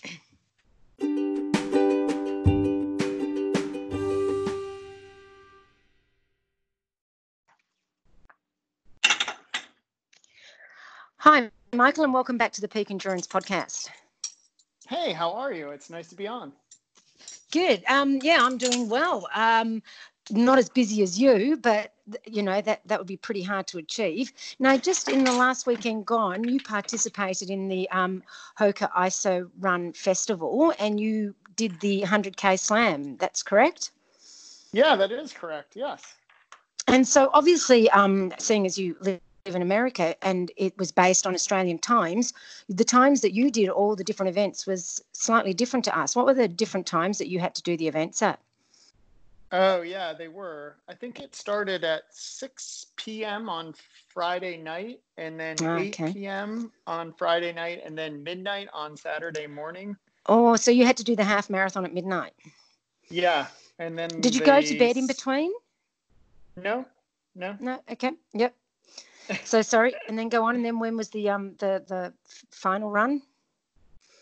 Hi, Michael, and welcome back to the Peak Endurance Podcast. Hey, how are you? It's nice to be on. Good. Um, yeah, I'm doing well. Um, not as busy as you, but you know that that would be pretty hard to achieve. Now, just in the last weekend gone, you participated in the um, Hoka ISO Run Festival, and you did the 100k slam. That's correct. Yeah, that is correct. Yes. And so, obviously, um, seeing as you live in America and it was based on Australian times, the times that you did all the different events was slightly different to us. What were the different times that you had to do the events at? Oh, yeah, they were. I think it started at 6 p.m. on Friday night and then okay. 8 p.m. on Friday night and then midnight on Saturday morning. Oh, so you had to do the half marathon at midnight? Yeah. And then Did you they... go to bed in between? No, no. No, okay. Yep so sorry, and then go on. And then when was the um the the final run?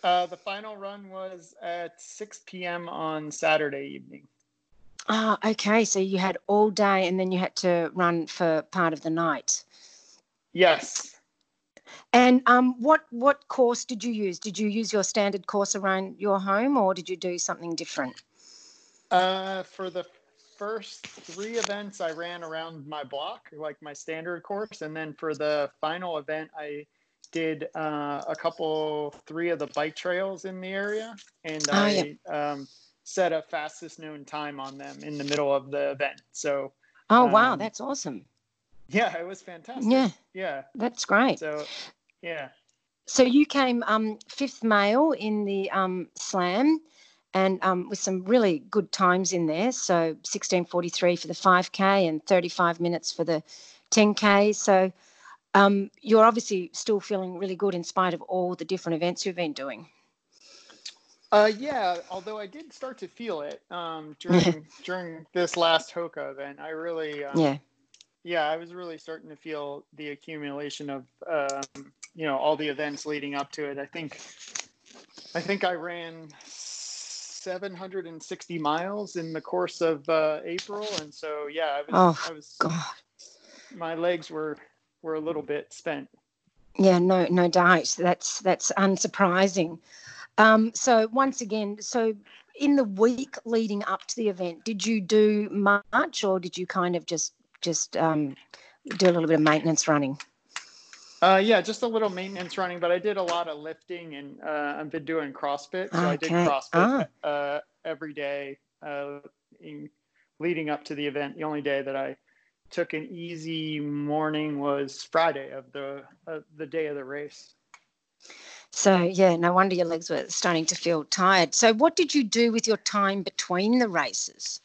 Uh, the final run was at 6 p.m. on Saturday evening. Ah, oh, okay. So you had all day, and then you had to run for part of the night. Yes. And um, what what course did you use? Did you use your standard course around your home, or did you do something different? Uh, for the first three events I ran around my block, like my standard course, and then for the final event I did uh, a couple, three of the bike trails in the area, and oh, I yeah. um, set a fastest known time on them in the middle of the event. So. Oh um, wow, that's awesome. Yeah, it was fantastic. Yeah, yeah, that's great. So, yeah. So you came um, fifth male in the um, slam and um, with some really good times in there. So 16:43 for the 5K and 35 minutes for the 10K. So um, you're obviously still feeling really good in spite of all the different events you've been doing. Uh, yeah, although I did start to feel it um, during during this last Hoka event. I really, um, yeah, yeah, I was really starting to feel the accumulation of um, you know all the events leading up to it. I think, I think I ran 760 miles in the course of uh, April, and so yeah, I was, oh, I was, God. my legs were were a little bit spent. Yeah, no, no doubt. That's that's unsurprising. Um, so once again, so in the week leading up to the event, did you do much, or did you kind of just just um, do a little bit of maintenance running? Uh, yeah, just a little maintenance running, but I did a lot of lifting and uh, I've been doing CrossFit. So okay. I did CrossFit ah. uh, every day uh, in, leading up to the event. The only day that I took an easy morning was Friday of the the day of the race. So yeah, no wonder your legs were starting to feel tired. So what did you do with your time between the races?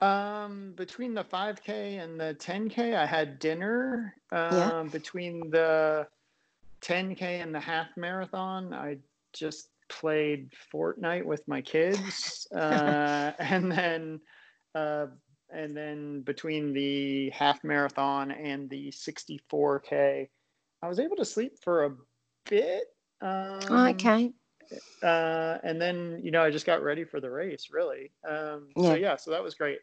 Um, between the 5K and the 10K, I had dinner. Um, yeah. Between the 10K and the half marathon, I just played Fortnite with my kids. Uh, and then, uh, and then between the half marathon and the 64K, I was able to sleep for a bit. Um, okay. Uh, and then, you know, I just got ready for the race, really. Um, yeah. So, yeah, so that was great.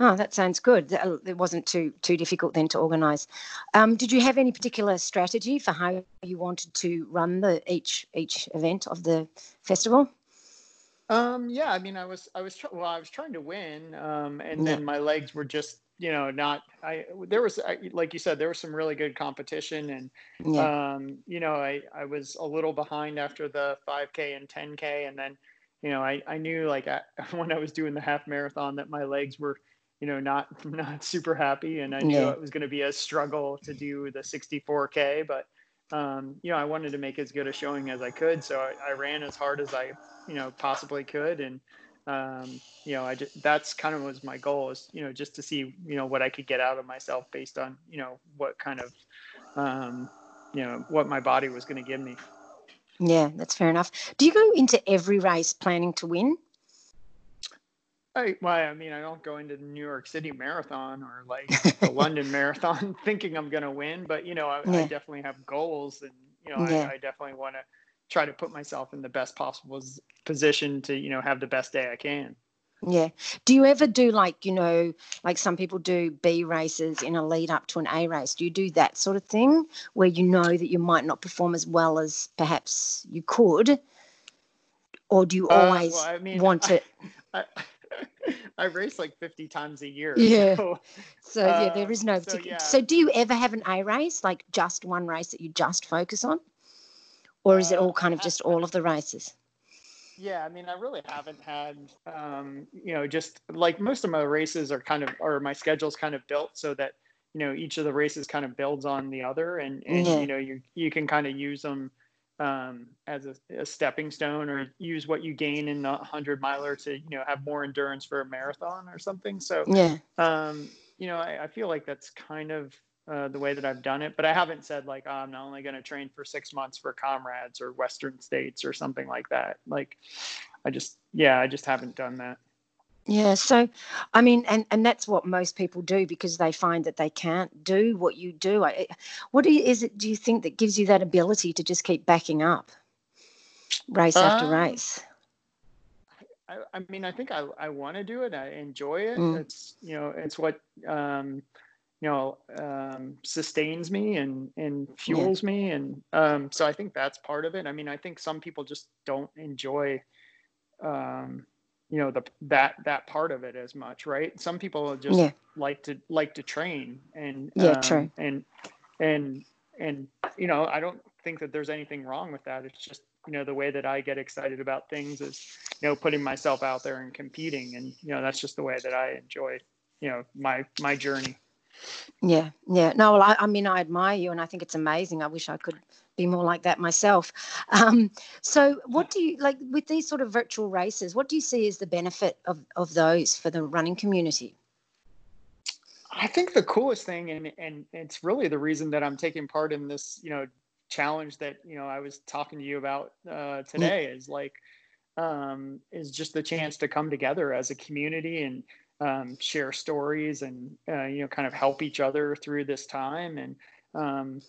Oh, that sounds good. Uh, it wasn't too too difficult then to organise. Um, did you have any particular strategy for how you wanted to run the each each event of the festival? Um, yeah, I mean, I was I was well, I was trying to win, um, and then my legs were just you know not. I there was like you said there was some really good competition, and yeah. um, you know I I was a little behind after the 5K and 10K, and then you know I I knew like I, when I was doing the half marathon that my legs were you know not not super happy and i knew yeah. it was going to be a struggle to do the 64k but um, you know i wanted to make as good a showing as i could so I, I ran as hard as i you know possibly could and um, you know i just that's kind of was my goal is you know just to see you know what i could get out of myself based on you know what kind of um, you know what my body was going to give me. Yeah that's fair enough. Do you go into every race planning to win I, well, I mean, I don't go into the New York City Marathon or like the London Marathon thinking I'm going to win, but you know, I, yeah. I, definitely have goals, and you know, yeah. I, I, definitely want to try to put myself in the best possible position to you know have the best day I can. Yeah. Do you ever do like you know, like some people do B races in a lead up to an A race? Do you do that sort of thing where you know that you might not perform as well as perhaps you could? Or do you always uh, well, I mean, want to? I race like 50 times a year. Yeah. So, so yeah, there is no so, particular. Yeah. So, do you ever have an A race, like just one race that you just focus on? Or is uh, it all kind of just all of the races? Yeah, I mean, I really haven't had, um, you know, just like most of my races are kind of, or my schedule's kind of built so that, you know, each of the races kind of builds on the other, and, and yeah. you know, you you can kind of use them um, as a, a, stepping stone or use what you gain in a hundred miler to you know have more endurance for a marathon or something. So yeah. um, you know I, I, feel like that's kind of uh, the way that i've done it but i haven't said like oh, i'm not only going to train for six months for comrades or western states or something like that. Like i just yeah i just haven't done that yeah, so I mean, and and that's what most people do because they find that they can't do what you do. I, what you, is it? Do you think that gives you that ability to just keep backing up, race um, after race? I, I mean, I think I I want to do it. I enjoy it. Mm. It's you know, it's what um, you know um, sustains me and and fuels yeah. me, and um, so I think that's part of it. I mean, I think some people just don't enjoy. Um, you know the that that part of it as much right? Some people just yeah. like to like to train and yeah um, true and and and you know i don't think that there's anything wrong with that. It's just you know the way that i get excited about things is you know putting myself out there and competing. And you know that's just the way that i enjoy you know my my journey. Yeah yeah. No well I, I mean i admire you and i think it's amazing. I wish i could be more like that myself. Um, so, what do you like with these sort of virtual races? What do you see as the benefit of, of those for the running community? I think the coolest thing, and and it's really the reason that I'm taking part in this, you know, challenge that you know I was talking to you about uh, today is like um, is just the chance to come together as a community and um, share stories and uh, you know kind of help each other through this time and um,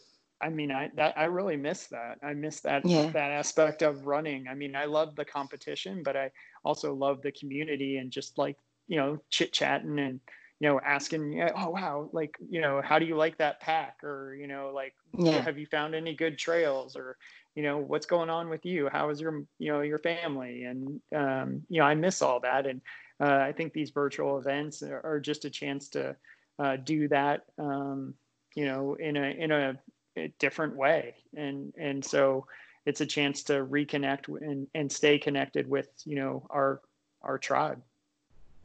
I mean, I that I really miss that. I miss that yeah. that aspect of running. I mean, I love the competition, but I also love the community and just like you know chit chatting and you know asking, oh wow, like you know, how do you like that pack, or you know, like yeah. have you found any good trails, or you know, what's going on with you? How is your you know your family? And um, you know, I miss all that, and uh, I think these virtual events are, are just a chance to uh, do that. Um, you know, in a in a a different way and and so it's a chance to reconnect and and stay connected with you know our our tribe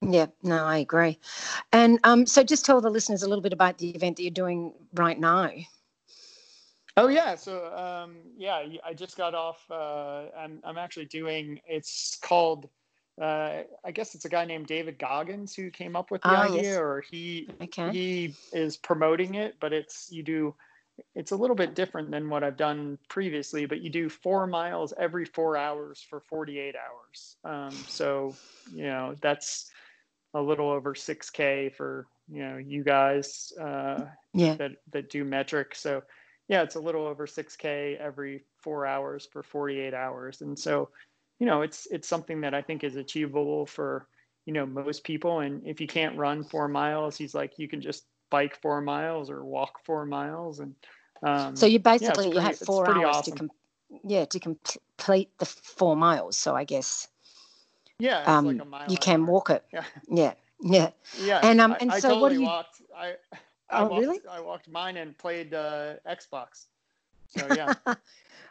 yeah no i agree and um so just tell the listeners a little bit about the event that you're doing right now Oh yeah, so um, yeah, I just got off. Uh, I'm I'm actually doing. It's called. Uh, I guess it's a guy named David Goggins who came up with the Ah, idea, yes. or he Okay. he is promoting it. But it's you do. It's a little bit different than what I've done previously, but you do four miles every four hours for 48 hours. Um, so you know that's a little over 6k for you know you guys. Uh, Yeah. that that do metric. So yeah, it's a little over 6k every 4 hours for 48 hours. And so, you know, it's it's something that I think is achievable for, you know, most people and if you can't run 4 miles, he's like you can just bike 4 miles or walk 4 miles and um So you basically you pretty- had four hours awesome. to com- yeah to complete the four miles. So I guess yeah, um, like you can hour. walk it. Yeah. Yeah, yeah. Yeah. And, um, I- and I so what do you- walked I I Oh, walked, really? I walked mine and played uh, Xbox. So yeah.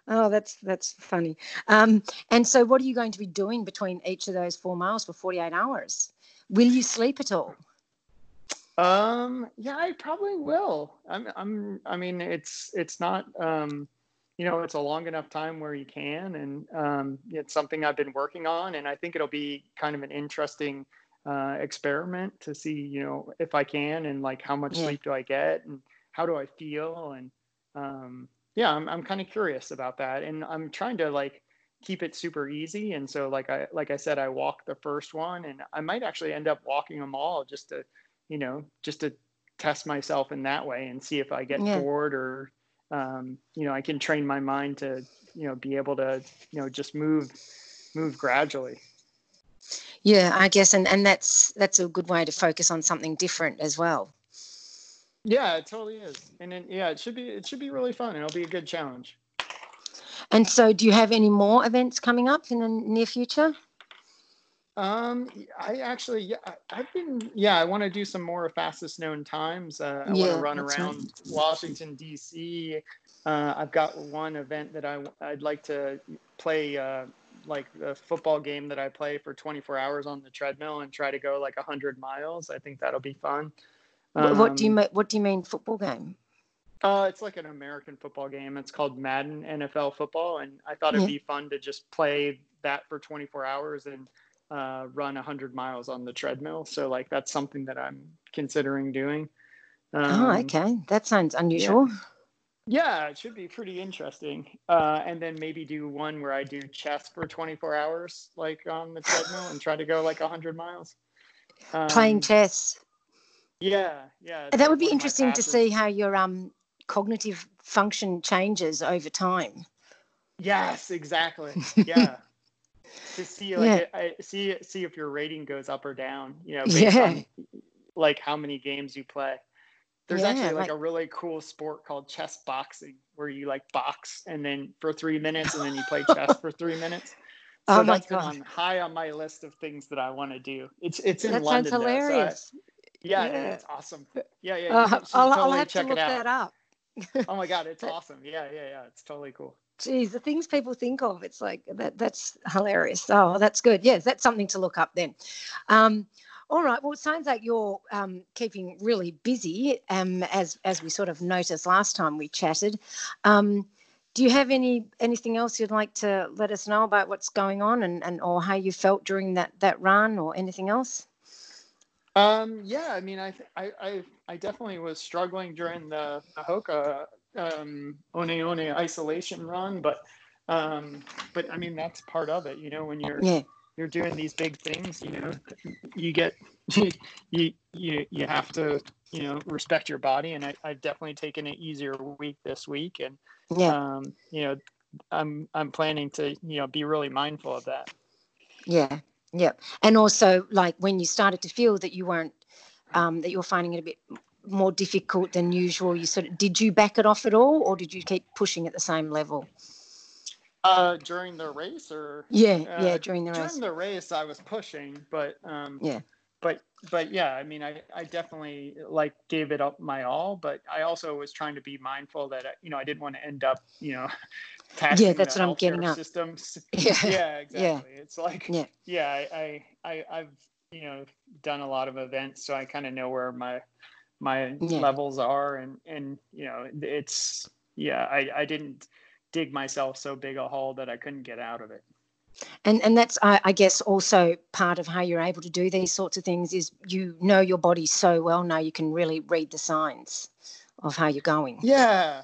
oh, that's that's funny. Um, and so, what are you going to be doing between each of those four miles for forty-eight hours? Will you sleep at all? Um, yeah, I probably will. I'm, I'm, I mean, it's, it's not, um, you know, it's a long enough time where you can, and um, it's something I've been working on, and I think it'll be kind of an interesting uh, experiment to see, you know, if I can, and like how much Yeah. sleep do I get, and how do I feel, and um, yeah, I'm, I'm kind of curious about that, and I'm trying to like keep it super easy, and so like I, like I said, I walk the first one, and I might actually end up walking them all just to you know, just to test myself in that way and see if I get Yeah. bored or, um, you know, I can train my mind to, you know, be able to, you know, just move, move gradually. Yeah, I guess, and and that's that's a good way to focus on something different as well. Yeah, it totally is. And then, yeah, it should be, it should be really fun. and It'll be a good challenge. And so, do you have any more events coming up in the near future? Um, I actually, yeah, I- I've been, yeah, I want to do some more fastest known times. Uh, I want to run that's right. around Washington D.C. Uh, I've got one event that I I'd like to play, uh, like the football game that I play for 24 hours on the treadmill and try to go like 100 miles. I think that'll be fun. Wh- what do you Um, what do you mean football game? uh, it's like an American football game. It's called Madden NFL Football, and I thought it'd Yeah. be fun to just play that for 24 hours and uh, run 100 miles on the treadmill. So like that's something that I'm considering doing. oh, Um, okay, that sounds unusual. Yeah, it should be pretty interesting. Uh, and then maybe do one where I do chess for 24 hours, like on the treadmill, and try to go like 100 miles. Playing Um, chess. Yeah, yeah. that would be one of my interesting to see how your um cognitive function changes over time. Yes, exactly. Yeah. To see like Yeah. I, see see if your rating goes up or down, you know, based Yeah. on like how many games you play. There's Yeah, actually like like- a really cool sport called chess boxing where you like box and then for three minutes and then you play chess for three minutes. So Oh my that's been God. on high on my list of things that I want to do. It's it's in that London. sounds though, so I- hilarious. yeah, Yeah. it's awesome. Yeah, yeah. Uh, I'll, I'll totally have to check look it out. that up. Oh my god, it's awesome. Yeah, yeah, yeah. It's totally cool. Geez, the things people think of, it's like that. That's hilarious. Oh, that's good. Yes, that's something to look up then. Um, all right. Well, it sounds like you're um, keeping really busy, um, as as we sort of noticed last time we chatted. Um, do you have any anything else you'd like to let us know about what's going on and, and or how you felt during that that run or anything else? Um, yeah, I mean, I, I, I, I definitely was struggling during the, the Hoka um, One One isolation run, but, um, but I mean, that's part of it. You know, when you're Yeah. you're doing these big things, you know, you get you you you have to you know respect your body, and I, I've definitely taken an easier week this week, and Yeah. um, you know, I'm I'm planning to you know be really mindful of that. Yeah, yeah, and also like when you started to feel that you weren't, um, that you were finding it a bit more difficult than usual. You sort of did you back it off at all, or did you keep pushing at the same level? Uh, during the race, or Yeah, Uh, yeah, during the race. during the race i was pushing but um Yeah. but but yeah i mean i i definitely like gave it up my all but i also was trying to be mindful that you know i didn't want to end up you know taxing that's what I'm getting at. systems Yeah. yeah exactly it's like Yeah. yeah I, I i i've you know done a lot of events so i kind of know where my my Yeah. levels are and and you know it's yeah, I, I didn't dig myself so big a hole that I couldn't get out of it. And and that's I, I guess also part of how you're able to do these sorts of things is you know your body so well now you can really read the signs of how you're going. Yeah,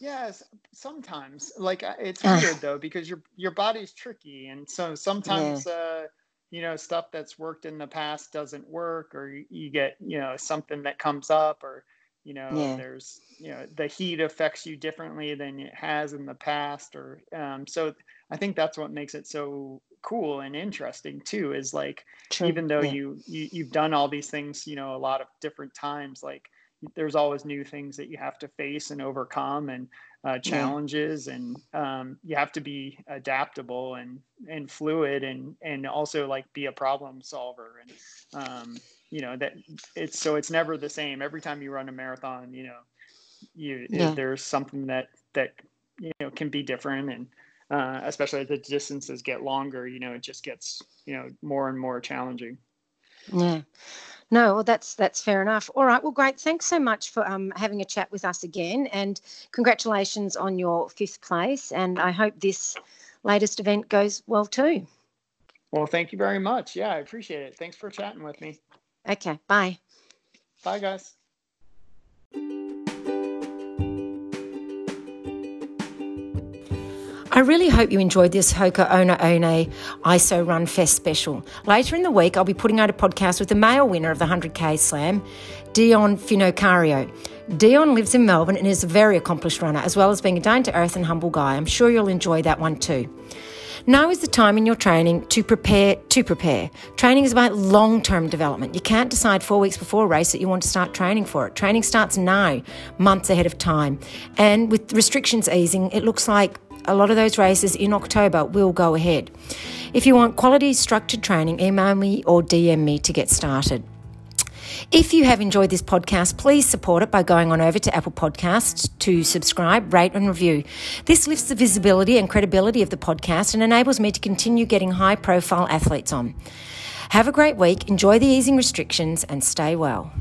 yes. Sometimes, like uh, it's weird though because your your body's tricky, and so sometimes. Uh, you know stuff that's worked in the past doesn't work or you, get you know something that comes up or you know Yeah. there's you know the heat affects you differently than it has in the past or um, so i think that's what makes it so cool and interesting too is like True. even though yeah. you, you you've done all these things you know a lot of different times like there's always new things that you have to face and overcome and uh, challenges and um, you have to be adaptable and and fluid and and also like be a problem solver and um, you know that it's so it's never the same. Every time you run a marathon you know you Yeah. there's something that that you know can be different and uh, especially as the distances get longer you know it just gets you know more and more challenging Yeah. No, well, that's that's fair enough. All right. Well, great. Thanks so much for um, having a chat with us again, and congratulations on your fifth place. And I hope this latest event goes well too. well thank you very much yeah i appreciate it thanks for chatting with me Okay. Bye. bye guys I really hope you enjoyed this Hoka Ona One ISO Run Fest special. Later in the week, I'll be putting out a podcast with the male winner of the 100k slam, Dion Finocchiaro. Dion lives in Melbourne and is a very accomplished runner, as well as being a down to earth and humble guy. I'm sure you'll enjoy that one too. Now is the time in your training to prepare to prepare. Training is about long term development. You can't decide four weeks before a race that you want to start training for it. Training starts now, months ahead of time. And with restrictions easing, it looks like a lot of those races in October will go ahead. If you want quality structured training, email me or DM me to get started. If you have enjoyed this podcast, please support it by going on over to Apple Podcasts to subscribe, rate, and review. This lifts the visibility and credibility of the podcast and enables me to continue getting high profile athletes on. Have a great week, enjoy the easing restrictions, and stay well.